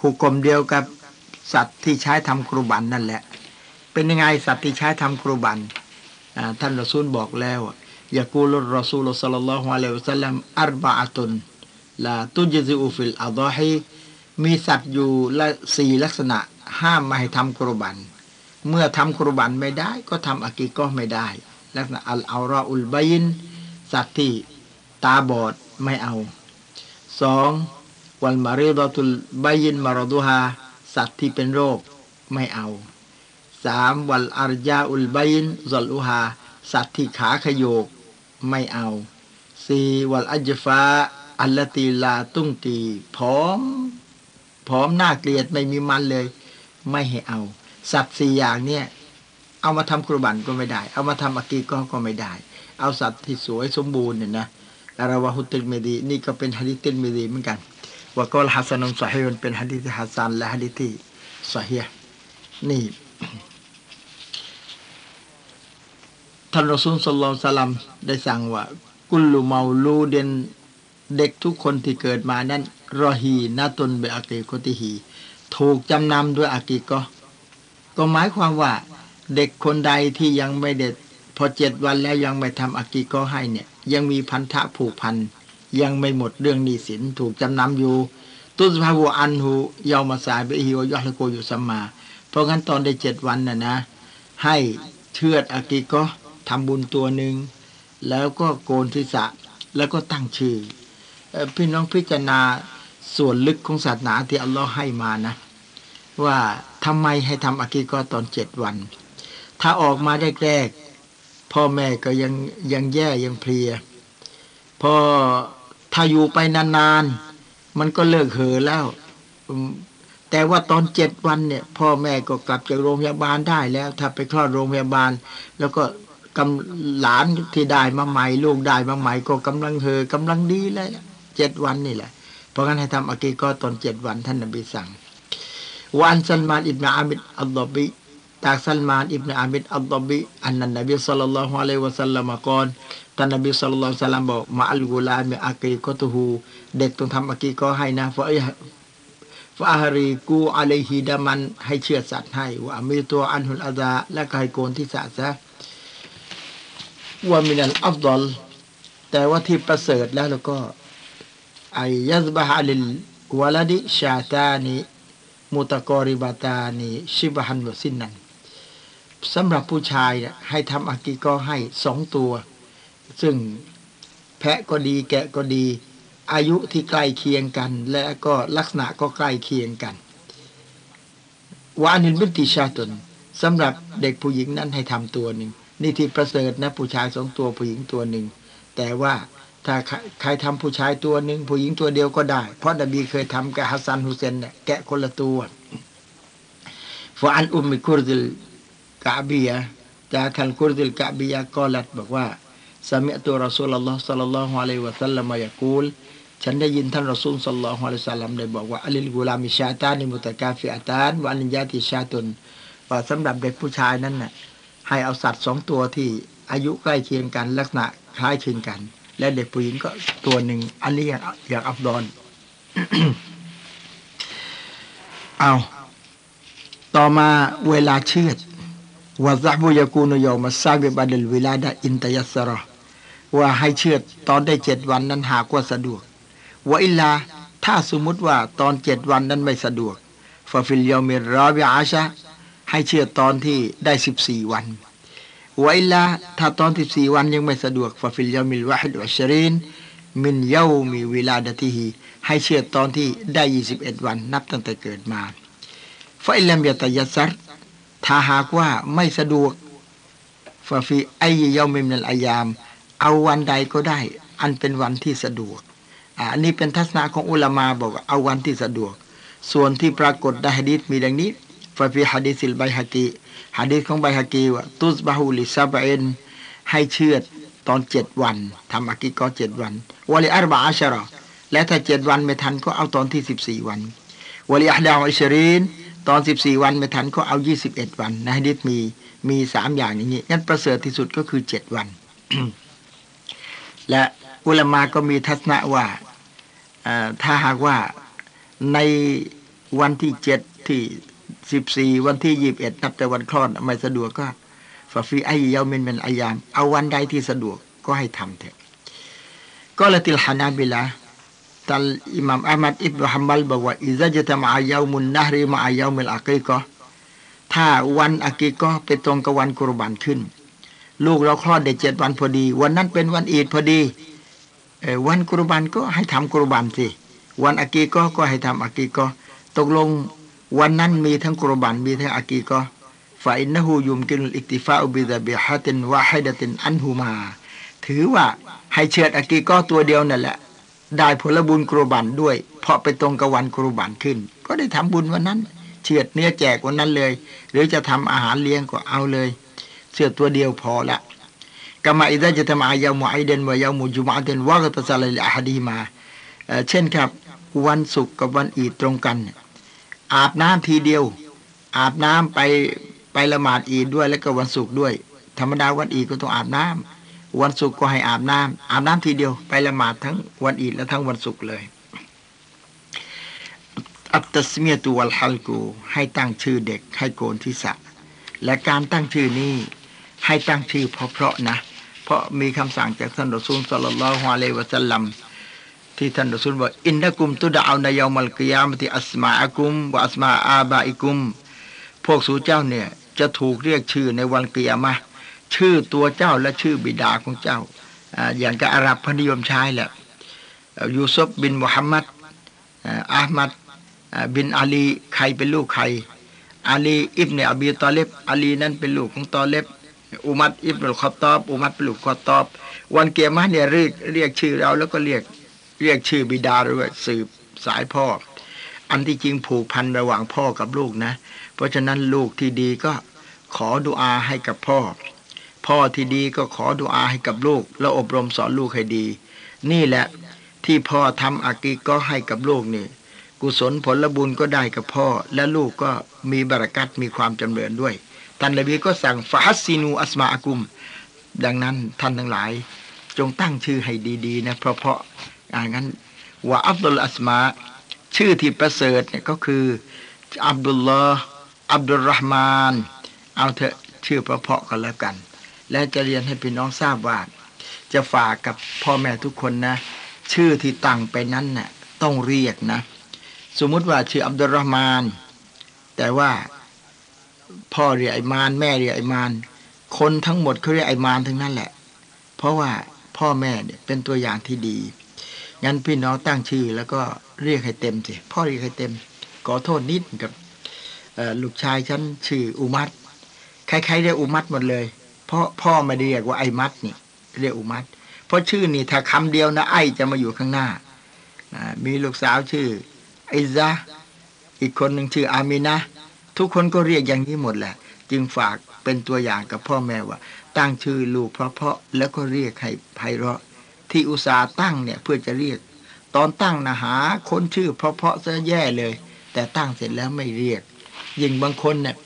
Speaker 1: หุกกลมเดียวกับสัตว์ที่ใช้ทำกรุบันนั่นแหละ เป็นยังไงสัตว์ที่ใช้ทำกรุบันท่านรอซูลบอกแล้วยากูลุรอซูลสัลลัลลอฮุอะลัยฮิวสัลลัมอัรบะอะตุนลาตุจซิอุฟิลอัดฮีมีสัตว์อยู่ละสี่ลักษณะห้ามไม่ให้ทำกรุบัน เมื่อทำกรุบันไม่ได้ ก็ทำอากีก็ไม่ได้ ลักษณะอัลอาราอุลบายิน สัตว์ที่ตาบอดไม่เอาสอง วันมารีดตุลบายินมารดุฮาสัตว์ที่เป็นโรคไม่เอาสามวันอารยาอุลบายินซอลุฮาสัตว์ที่ขาขยโยกไม่เอาสี่วันอัจฟาอัลลตีลาตุ้งตีผอมผอมหน้าเกลียดไม่มีมันเลย ไม่ให้เอา สัตว์สี่อย่างเนี่ย เอามาทำกรุบันก็ไม่ได้ เอามาทำอากีก็ก็ไม่ได้ เอาสัตว์ที่สวยสมบูรณ์เนี่ยนะرواه ติลเมดี นี่ก็เป็นฮะดิติลเมดีเหมือนกัน وقال حسن صحيحมันเป็นฮะดิษที่ฮัสซันและฮะดิษที่สาฮีนี่ท่านรอซูลสุลสลัมได้สั่งว่า كل مولودเด็กทุกคนที่เกิดมานั้นرهينة بعقيقتهถูกจำนำด้วยอากีก็ ก็หมายความว่า เด็กคนใดที่ยังไม่เด็ดพอเจ็ดวันแล้วยังไม่ทำอากีก็ให้เนี่ย ยังมีพันธะผูกพัน ยังไม่หมดเรื่องหนี้สินถูกจำนำอยู่ตุสภาวูอันหูเยามาสายเบฮิวยอลโกอยู่สัมมา เพราะงั้นตอนได้เจ็ดวันน่ะนะ ให้เชือดอากีก็ทำบุญตัวหนึ่งแล้วก็โกนทิศะแล้วก็ตั้งชื่อพี่น้องพิจารณาส่วนลึกของศาสนาที่อัลลอฮ์ให้มานะ ว่าทำไมให้ทำอากีก็ตอนเจ็ดวัน ถ้าออกมาได้แรกพ่อแม่ก็ยังยังแย่ยังเพลียพอ ถ้าอยู่ไปนานๆ มันก็เลิกเหอแล้ว แต่ว่าตอนเจ็ดวันเนี่ย พ่อแม่ก็กลับจากโรงพยาบาลได้แล้ว ถ้าไปคลอดโรงพยาบาล แล้วก็กำหลานที่ได้มาใหม่ลูกได้มาใหม่ก็กำลังเหอกำลังดีเลยเจ็ดวันนี่แหละ เพราะงั้นให้ทำอะกีเกาะห์ตอนเจ็ดวันท่านนบีสั่งوعن سلمان بن عامر الضبي จากซัลมานอิบนาอามิดอัลลอบีอันนั้นนบีสัลลัลลอฮุอะลัยฮิวะสัลลัมก่อนท่านนบีสัลลัลลอฮุสัลลัมบอกمع الغلام عقيقتهเด็กต้องทำอากีก็ให้นะฟะฟาฮารีกูอะลัยฮิดามันให้เชือดสัตว์ให้وأميطوا عنه الأذىและก็ให้โกนศีรษะซะومن الأفضلแต่ว่าที่ประเสริฐแล้วแล้วก็أن يذبح للولد شاتان متقاربتان شبها وسنا สำหรับผู้ชายให้ทำอะกีเกาะห์ให้สองตัว ซึ่งแพะก็ดีแกะก็ดี อายุที่ใกล้เคียงกัน และก็ลักษณะก็ใกล้เคียงกันوعن البنت شاةสำหรับเด็กผู้หญิงนั้นให้ทำตัวหนึ่งนี่ที่ประเสริฐนะผู้ชายสองตัวผู้หญิงตัวหนึ่งแต่ว่าถ้าใครทำผู้ชายตัวหนึ่งผู้หญิงตัวเดียวก็ได้ เพราะนบีเคยทำกับฮัสซันฮุเซนเนี่ยแกะคนละตัวفعن أم كرز الكعبيةจากท่านกุรซิลกะอ์บียะฮ์ قالتบอกว่าسمعت رسول الله صلى الله عليه وسلم يقولฉันได้ยินท่านรอซูลสัลลัลลอฮุอะลัยวะสัลลัมได้บอกว่าعن الغلام شاتان متكافئتان وعن الجارية شاةว่าสำหรับเด็กผู้ชายนั้นน่ะให้เอาสัตว์สองตัวที่อายุใกล้เคียงกันลักษณะคล้ายเคลึงกัน และเด็กผู้หญิงก็ตัวหนึ่งอันนี้อย่างอย่างอับดอนเอาต่อมาเวลาเชือด วะซับุยากูนยมาซาบิบัดลเวลาดาอินตยัสรอว่าให้เชือดตอนได้เจ็ดวันนั้นหากว่าสะดวกว่าอิลาถ้าสมมุติว่าตอนเจ็ดวันนั้นไม่สะดวกففي اليوم الرابع عشرให้เชือดตอนที่ได้สิบสี่วันไว้ละถ้าตอนสิบสี่วันยังไม่สะดวกففي اليوم الواحد والعشرين من يوم ولادتهให้เชือดตอนที่ได้ยี่สิบเอ็ดวันนับตั้งแต่เกิดมาفإن لم يتيسر ถ้าหากว่าไม่สะดวกففي أي يوم من الأيام เอาวันใดก็ได้ อันเป็นวันที่สะดวกอันนี้เป็นทัศนะของอุลามาบอกเอาวันที่สะดวก ส่วนที่ปรากฏในฮะดีษมีดังนี้ฟาฟีฮะดีสิลไบฮะกีฮะดีษของไบฮะกีว่าตุสบาฮูลิซาบเอนให้เชื่อตอนเจ็ดวันทำอากิก็เจ็ดวันวะลีอัรบะอาชรอและถ้าเจ็ดวันไม่ทันก็เอาตอนที่สิบสี่วันวะลีอัลดาวอิชรีน ตอนสิบสี่วันไม่ทันก็เอายี่สิบเอ็ดวันในฮะดีษมีมีสามอย่างอย่างนี้งั้นประเสริฐที่สุดก็คือเจ็ดวัน และอุลามาก็มีทัศนะว่าถ้าหากว่าในวันที่เจ็ดที่สิบสี่วันที่ยี่บเอ็ดนับแต่วันคลอดไม่สะดวกก็ฟาฟีไอยยามินเป็นอายาม เอาวันใดที่สะดวกก็ให้ทำเถอะก็ละติลฮานาบิลา ตัลอิมามอามัดอิบนุฮัมบัลบอกว่าอิซาจะทำอายามุนนะรีมาอายามิลอากีก็ถ้าวันอากีก็ไปตรงกับวันกุรบันขึ้น ลูกเราคลอดได้เจ็ดวันพอดี วันนั้นเป็นวันอีดพอดีวันกุรบันก็ให้ทำกุรบันสิวันอากีก็ก็ให้ทำอากีก็ตกลงวันนั้นมีทั้งกุรบันมีทั้งอากีก็ฝ่ายนหูยุมกินอิกติฟาอุบิดะเบฮัตินวะฮิดะตินอันหูมา ถือว่าให้เชิดอากีก็ตัวเดียวนั่นแหละ ได้ผลบุญกุรบันด้วย เพราะไปตรงกับวันกุรบันขึ้น ก็ได้ทำบุญวันนั้นเชือดเนื้อแจกวันนั้นเลย หรือจะทำอาหารเลี้ยงก็เอาเลยเชือดตัวเดียวพอละกามาอิดะจะทำอายามุไอเดนวายามุจุมาเดนวะกตะซาลลอาฮดีมาเช่นครับ วันศุกร์กับวันอีดตรงกัน อาบน้ำทีเดียว อาบน้ำไปไปละหมาดอีดด้วยแล้วก็วันศุกร์ด้วย ธรรมดาวันอีดก็ต้องอาบน้ำ วันศุกร์ก็ให้อาบน้ำอาบน้ำทีเดียวไปละหมาดทั้งวันอีดและทั้งวันศุกร์เลย อัตสเมียตัวลฮัลกูให้ตั้งชื่อเด็กให้โกนทิศะและการตั้งชื่อนี้ให้ตั้งชื่อเพราะๆนะ เพราะมีคำสั่งจากท่านรอซูลสัลลัลลอฮุอะลัยวะสัลลัมที่ท่านรอซูลบอกอินนักุมตุดะเอาในยามัลกิยามติอัสมาอักุมวะอัสมาอาบาอิกุม พวกสูเจ้าเนี่ยจะถูกเรียกชื่อในวันกิยามะ ชื่อตัวเจ้าและชื่อบิดาของเจ้า อย่างกับอาหรับพนิยมใช้แหละยูซุฟบินมุฮัมมัดอามัดบินอาลีใครเป็นลูกใครอาลีอิบเนอบีตอเลบอาลีนั้นเป็นลูกของตอเลบอุมัดอิบนุลขอตอบอุมัดเป็นลูกขอตอบ วันเกียรมาเนี่ยเรียกเรียกชื่อเราแล้วก็เรียกเรียกชื่อบิดาด้วยสืบสายพ่อ อันที่จริงผูกพันระหว่างพ่อกับลูกนะ เพราะฉะนั้นลูกที่ดีก็ขอดุอาให้กับพ่อ พ่อที่ดีก็ขอดุอาให้กับลูก แล้วอบรมสอนลูกให้ดี นี่แหละที่พ่อทำอากีก็ให้กับลูกนี่ กุศลผลบุญก็ได้กับพ่อ และลูกก็มีบารักัตมีความจำเริญด้วยท่านละบีก็สั่งฟาซีนูอัสมาอากุม ดังนั้นท่านทั้งหลาย จงตั้งชื่อให้ดีๆนะเพราะเพราะอ่างั้นว่าอับดุลอัสมาชื่อที่ประเสริฐเนี่ยก็คืออับดุลลอฮ์อับดุลรหมาน เอาเถอะชื่อเพราะๆกันแล้วกัน และจะเรียนให้พี่น้องทราบว่า จะฝากกับพ่อแม่ทุกคนนะ ชื่อที่ตั้งไปนั้นนะ่ะต้องเรียกนะ สมมุติว่าชื่ออับดุลรหมาน แต่ว่าพ่อเรียกไอมาน แม่เรียกไอมาน คนทั้งหมดเขาเรียกไอมานทั้งนั้นแหละ เพราะว่าพ่อแม่เนี่ยเป็นตัวอย่างที่ดี งั้นพี่น้องตั้งชื่อแล้วก็เรียกให้เต็มสิพ่อเรียกให้เต็ม ขอโทษนิดกับลูกชายฉันชื่ออุมัตใครๆเรียกอุมัตหมดเลย เพราะพ่อไม่เรียกว่าไอมัตนี่เรียกอุมัตเพราะชื่อนี่ถ้าคำเดียวนะไอจะมาอยู่ข้างหน้ามีลูกสาวชื่อไอซาอีกคนหนึ่งชื่ออามินะทุกคนก็เรียกอย่างนี้หมดแหละ จึงฝากเป็นตัวอย่างกับพ่อแม่ว่า ตั้งชื่อลูกเพราะๆแล้วก็เรียกให้ไพเราะ ที่อุตสาห์ตั้งเนี่ยเพื่อจะเรียก ตอนตั้งนะหาคนชื่อเพราะๆซะแย่เลย แต่ตั้งเสร็จแล้วไม่เรียก ยิ่งบางคนเนี่ย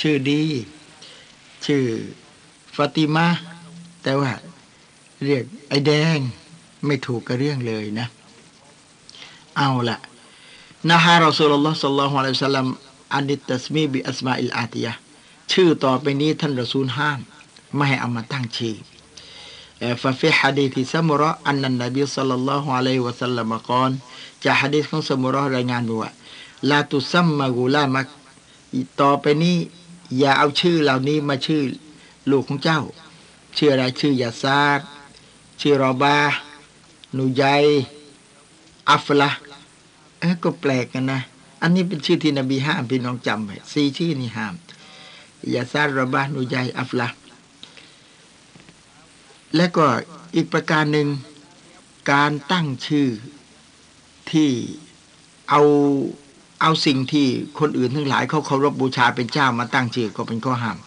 Speaker 1: ชื่อดี ชื่อ ฟาติมาแต่ว่าเรียกไอแดงไม่ถูกกับเรื่องเลยนะ เอาละนะฮะเราสุลลอฮ์สัลลัลฮุอะลัยฮิสลัมอันดิตัสมีบิอัสมาอิลอาติยะชื่อต่อไปนี้ท่านรอซูลห้าม ไม่ให้เอามาตั้งชื่อฟาฟิฮะดีที่สมุระอันนันนบีสัลลัลลอฮุอะลัยฮิวะสัลลัมกอนจากฮะดีของสมุระรายงานว่าลาตุซัมมากูลามักต่อไปนี้ อย่าเอาชื่อเหล่านี้มาชื่อ ลูกของเจ้า ชื่ออะไรชื่อยาซาดชื่อรอบานูใจอัฟละเออก็แปลกกันนะ อันนี้เป็นชื่อที่นบีห้ามพี่น้องจำไว้สี่ชื่อนี้ห้ามيسار رباح نجيح أفلحและก็อีกประการหนึ่งการตั้งชื่อที่เอาเอาสิ่งที่คนอื่นทั้งหลายเขาเคารพบูชาเป็นเจ้ามาตั้งชื่อก็เป็นข้อห้าม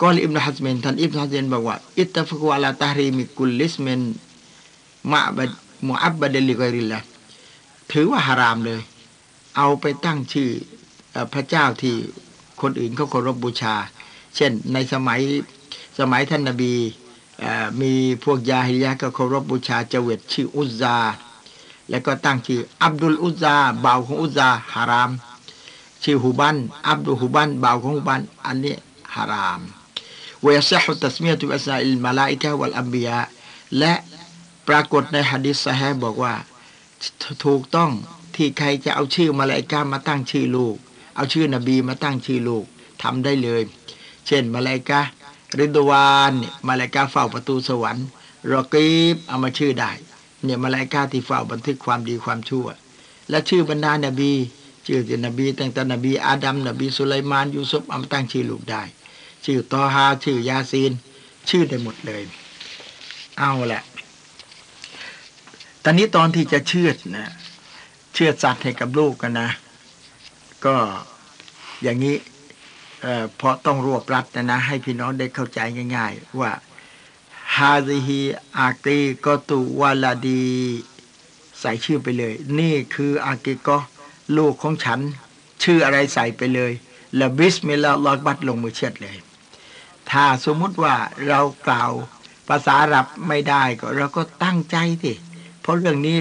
Speaker 1: ก็อิบนาฮัสเมนท่านอิบนาฮัสเมนบอกว่า اتفقوا على تحريم كل اسم معبد معبد لغير اللهถือว่าฮารามเลย เอาไปตั้งชื่อพระเจ้าที่คนอื่นเขาเคารพบูชา เช่นในสมัยสมัยท่านนบีมีพวกยาฮิยะก็เคารพบูชาเจวิตชื่ออุซาแล้วก็ตั้งชื่ออับดุลอุซาบ่าวของอุซาฮาราม ชื่อฮูบันอับดุลฮูบันบ่าวของฮูบันอันนี้ฮาราม วยซฮุตัสมียตุอัสนาอิลมาลาอิกะวัลอัมบียและปรากฏในฮะดิษสฮบอกว่า ถูกต้องที่ใครจะเอาชื่อมาลาอิกามาตั้งชื่อลูก เอาชื่อนบีมาตั้งชื่อลูกทำได้เลย เช่นมาลาอิการิดวานเนี่ยมาลายกาเฝ้าประตูสวรรค์รอกีบเอามาชื่อได้ เนี่ยมาลายกาที่เฝ้าบันทึกความดีความชั่ว และชื่อบรรดานบี ชื่อนบีตั้งแต่นบีอาดัมนบีสุไลมานยูซุฟเอามาตั้งชื่อลูกได้ ชื่อตอฮาชื่อยาซีน ชื่อได้หมดเลย เอาแหละตอนนี้ตอนที่จะเชื่อนะเชื่อสัตว์ให้กับลูกกันนะ ก็อย่างนี้เพราะต้องรวบรัดนะนะ ให้พี่น้องได้เข้าใจง่าย ๆ ว่าฮาซิฮีอากีกตุวาลาดีใส่ชื่อไปเลย นี่คืออากีก็ลูกของฉัน ชื่ออะไรใส่ไปเลย แล้วบิสมิลลาห์ลอดบัตลงมือเช็ดเลย ถ้าสมมุติว่าเรากล่าวภาษารับไม่ได้ก็เราก็ตั้งใจสิเพราะเรื่องนี้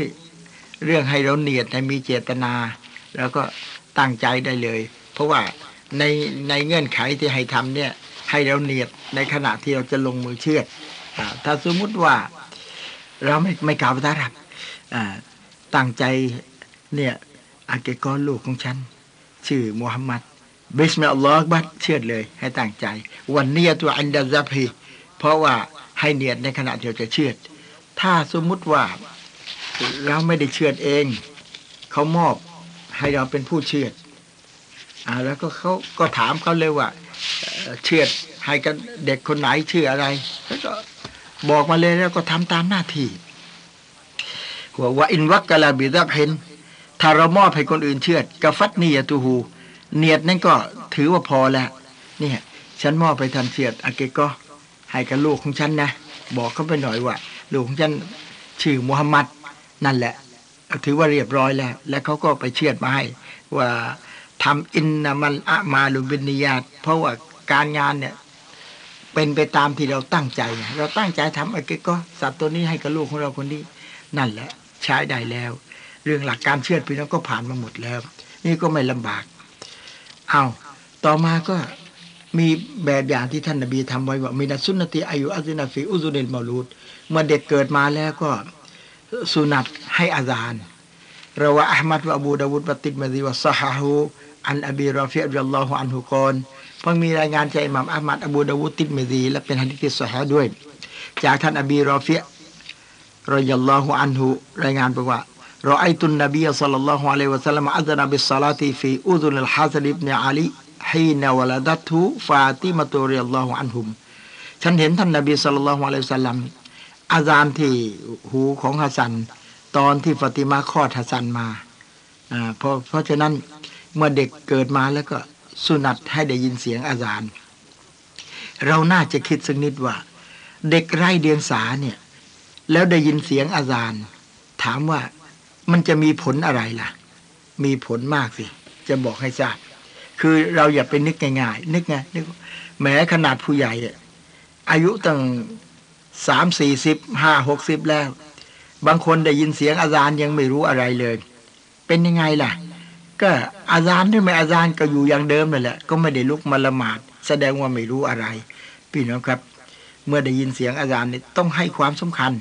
Speaker 1: เรื่องให้เราเนียดให้มีเจตนาแล้วก็ตั้งใจได้เลย เพราะว่าในในเงื่อนไขที่ให้ทำเนี่ย ให้เราเนียดในขณะที่เราจะลงมือเชื่อถ้าสมมุติว่า เราไม่ไม่กล่าวภาษาอับตั้งใจเนี่ยอะกีเกาะห์ลูกของฉัน ชื่อมูฮัมหมัด บิสมิลลอฮ์ปาดเชือดเลย ให้ตั้งใจ والنية عند الذبحเพราะว่าให้เนียตในขณะที่เราจะเชือดถ้าสมมุติว่าเราไม่ได้เชือดเอง เขามอบให้เราเป็นผู้เชือดอ่าแล้วก็เขาก็ถามเขาเลยว่าเชือดให้กับเด็กคนไหนชื่ออะไรแล้วก็บอกมาเลยแล้วก็ทำตามหน้าที่ว่าว่าอินวักกะลาบิดับเห็นถ้าเรามอบให้คนอื่นเชื่อกฟัดนียตูหู เนียดนั่นก็ถือว่าพอแล้วนี่ฉันมอบไปทันเสียดอาเกก็ให้กับลูกของฉันนะ บอกเขาไปหน่อยว่าลูกของฉันชื่อมุฮัมหมัดนั่นแหละ ถือว่าเรียบร้อยแล้ว แล้วเขาก็ไปเชื่อมาให้ ว่าทำอินนามันอะมาลุบินิยาตเพราะว่าการงานเนี่ยเป็นไปตามที่เราตั้งใจ เราตั้งใจทำอะกีเกาะห์สัตว์ตัวนี้ให้กับลูกของเราคนนี้ นั่นแหละ ใช้ได้แล้ว เรื่องหลักการเชือดพี่น้องก็ผ่านมาหมดแล้ว นี่ก็ไม่ลำบาก เอาต่อมาก็มีแบบอย่างที่ท่านนบีทำไว้ว่าمن السنة أن يؤذن في أذن المولودเมื่อเด็กเกิดมาแล้วก็สุนัตให้อาจารย์เราว่าอัลมัดวะอบูดาวุดปฏิมาดีวะซะฮาฮูอันอบีรอฟิอัลลอฮุอันฮุกอนเพิ่งมีรายงานจากอิหม่ามอะห์มัดอบูดาวูดติรมิซีและเป็นฮะดีษที่ซอเฮียะห์ด้วย จากท่านอบีรอฟิรอยัลลอฮุอันฮุรายงานบอกว่า رأيت النبي صلى الله عليه وسلم أذن بالصلاة في أذن الحسن بن علي حين ولدته فاطمة رضي الله عنهم ฉันเห็นท่านนบีสัลลัลลอฮุอะลัยฮิวะสัลลัมอาจารย์ที่หูของฮัสซัน ตอนที่ฟาติมาคลอดฮัสซันมาอ่าเพราะเพราะฉะนั้นเมื่อเด็กเกิดมาแล้วก็สุนัตให้ได้ยินเสียงอาจารย์เราน่าจะคิดสักนิดว่า เด็กไร้เดียงสาเนี่ย แล้วได้ยินเสียงอาจารย์ ถามว่า มันจะมีผลอะไรล่ะ มีผลมากสิ จะบอกให้ทราบ คือเราอย่าไปนึกง่ายๆนึกไงนึกแม้ขนาดผู้ใหญ่อายุตั้งสามสี่สิบห้าหกสิบแล้ว บางคนได้ยินเสียงอาจารย์ยังไม่รู้อะไรเลย เป็นยังไงล่ะ ก็อาจารย์หรือไม่อาจารย์ก็อยู่อย่างเดิมนั่นแหละ ก็ไม่ได้ลุกมาละหมาด แสดงว่าไม่รู้อะไร พี่น้องครับ เมื่อได้ยินเสียงอาจารย์นี่ต้องให้ความสำคัญ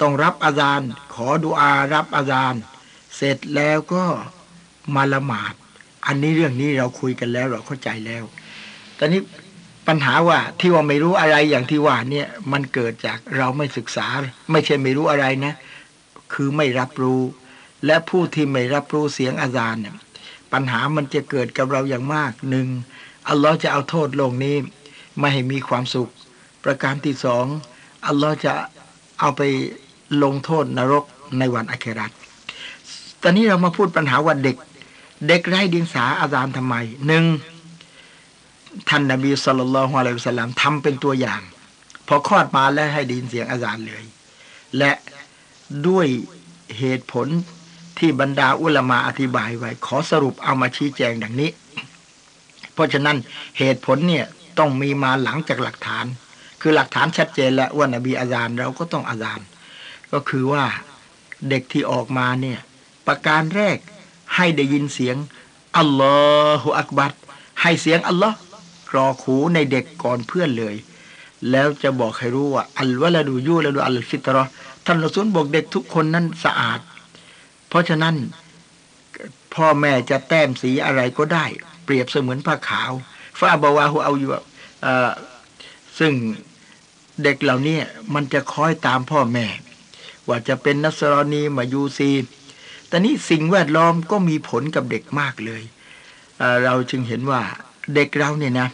Speaker 1: ต้องรับอาจารย์ ขอดุอารับอาจารย์ เสร็จแล้วก็มาละหมาด อันนี้เรื่องนี้เราคุยกันแล้วเราเข้าใจแล้ว ตอนนี้ปัญหาว่าที่ว่าไม่รู้อะไรอย่างที่ว่าเนี่ยมันเกิดจากเราไม่ศึกษา ไม่ใช่ไม่รู้อะไรนะ คือไม่รับรู้ และผู้ที่ไม่รับรู้เสียงอาจารย์เนี่ยปัญหามันจะเกิดกับเราอย่างมากหนึ่งอัลลอฮ์จะเอาโทษลงนี้ ไม่ให้มีความสุข ประการที่สองอัลลอฮ์จะเอาไป ลงโทษนรกในวันอัคราตตอนนี้เรามาพูดปัญหาว่าเด็ก เด็กไร้เดิงสาอาจารย์ทำไมหนึ่งท่านนบีสุลต่านละฮ์อะลัยฮิสลามทำเป็นตัวอย่าง พอคลอดมาแล้วให้ดินเสียงอาจารย์เลย และด้วยเหตุผลที่บรรดาอุลามาอธิบายไว้ ขอสรุปเอามาชี้แจงดังนี้ เพราะฉะนั้นเหตุผลเนี่ยต้องมีมาหลังจากหลักฐาน คือหลักฐานชัดเจนแล้วว่านบีอาจารย์เราก็ต้องอาจารย์ ก็คือว่าเด็กที่ออกมาเนี่ย ประการแรกให้ได้ยินเสียงอัลลอฮฺอักบัดให้เสียงอัลลอฮ์กรอขูในเด็กก่อนเพื่อนเลย แล้วจะบอกให้รู้ว่า อัลวะละดูยูละดูอัลฟิตรอท่านรอซูลบอกเด็กทุกคนนั้นสะอาด เพราะฉะนั้น พ่อแม่จะแต้มสีอะไรก็ได้ เปรียบเสมือนผ้าขาวฟาบาวาหูเอาอยู่ซึ่งเด็กเหล่านี้มันจะคอยตามพ่อแม่ ว่าจะเป็นนัสรอนีมายูซีแต่นี้สิ่งแวดล้อมก็มีผลกับเด็กมากเลยเเราจึงเห็นว่าเด็กเราเนี่ยนะ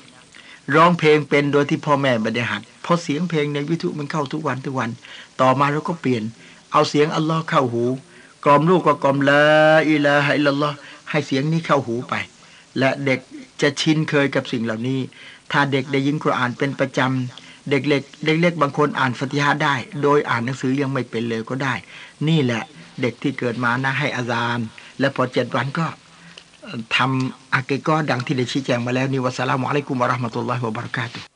Speaker 1: ร้องเพลงเป็นโดยที่พ่อแม่ไม่ได้หัดพอเสียงเพลงในวิทยุมันเข้าทุกวันทุกวัน ต่อมาเราก็เปลี่ยน เอาเสียงอัลลอฮ์เข้าหูกล่อมลูกก็กล่อมละอิละฮะอิลลอฮ์ให้เสียงนี้เข้าหูไป และเด็กจะชินเคยกับสิ่งเหล่านี้ ถ้าเด็กได้ยินคุรานเป็นประจำ เด็กเล็กเด็กเล็กบางคนอ่านฟติฮะได้ โดยอ่านหนังสือยังไม่เป็นเลยก็ได้ นี่แหละเด็กที่เกิดมานะให้อาจารย์และพอเจ็ดวันก็ทำอาเกก็ดังที่ได้ชี้แจงมาแล้วนิวะสลามุอะลัยกุมวะราะห์มะตุลลอฮิวะบะเราะกาตุ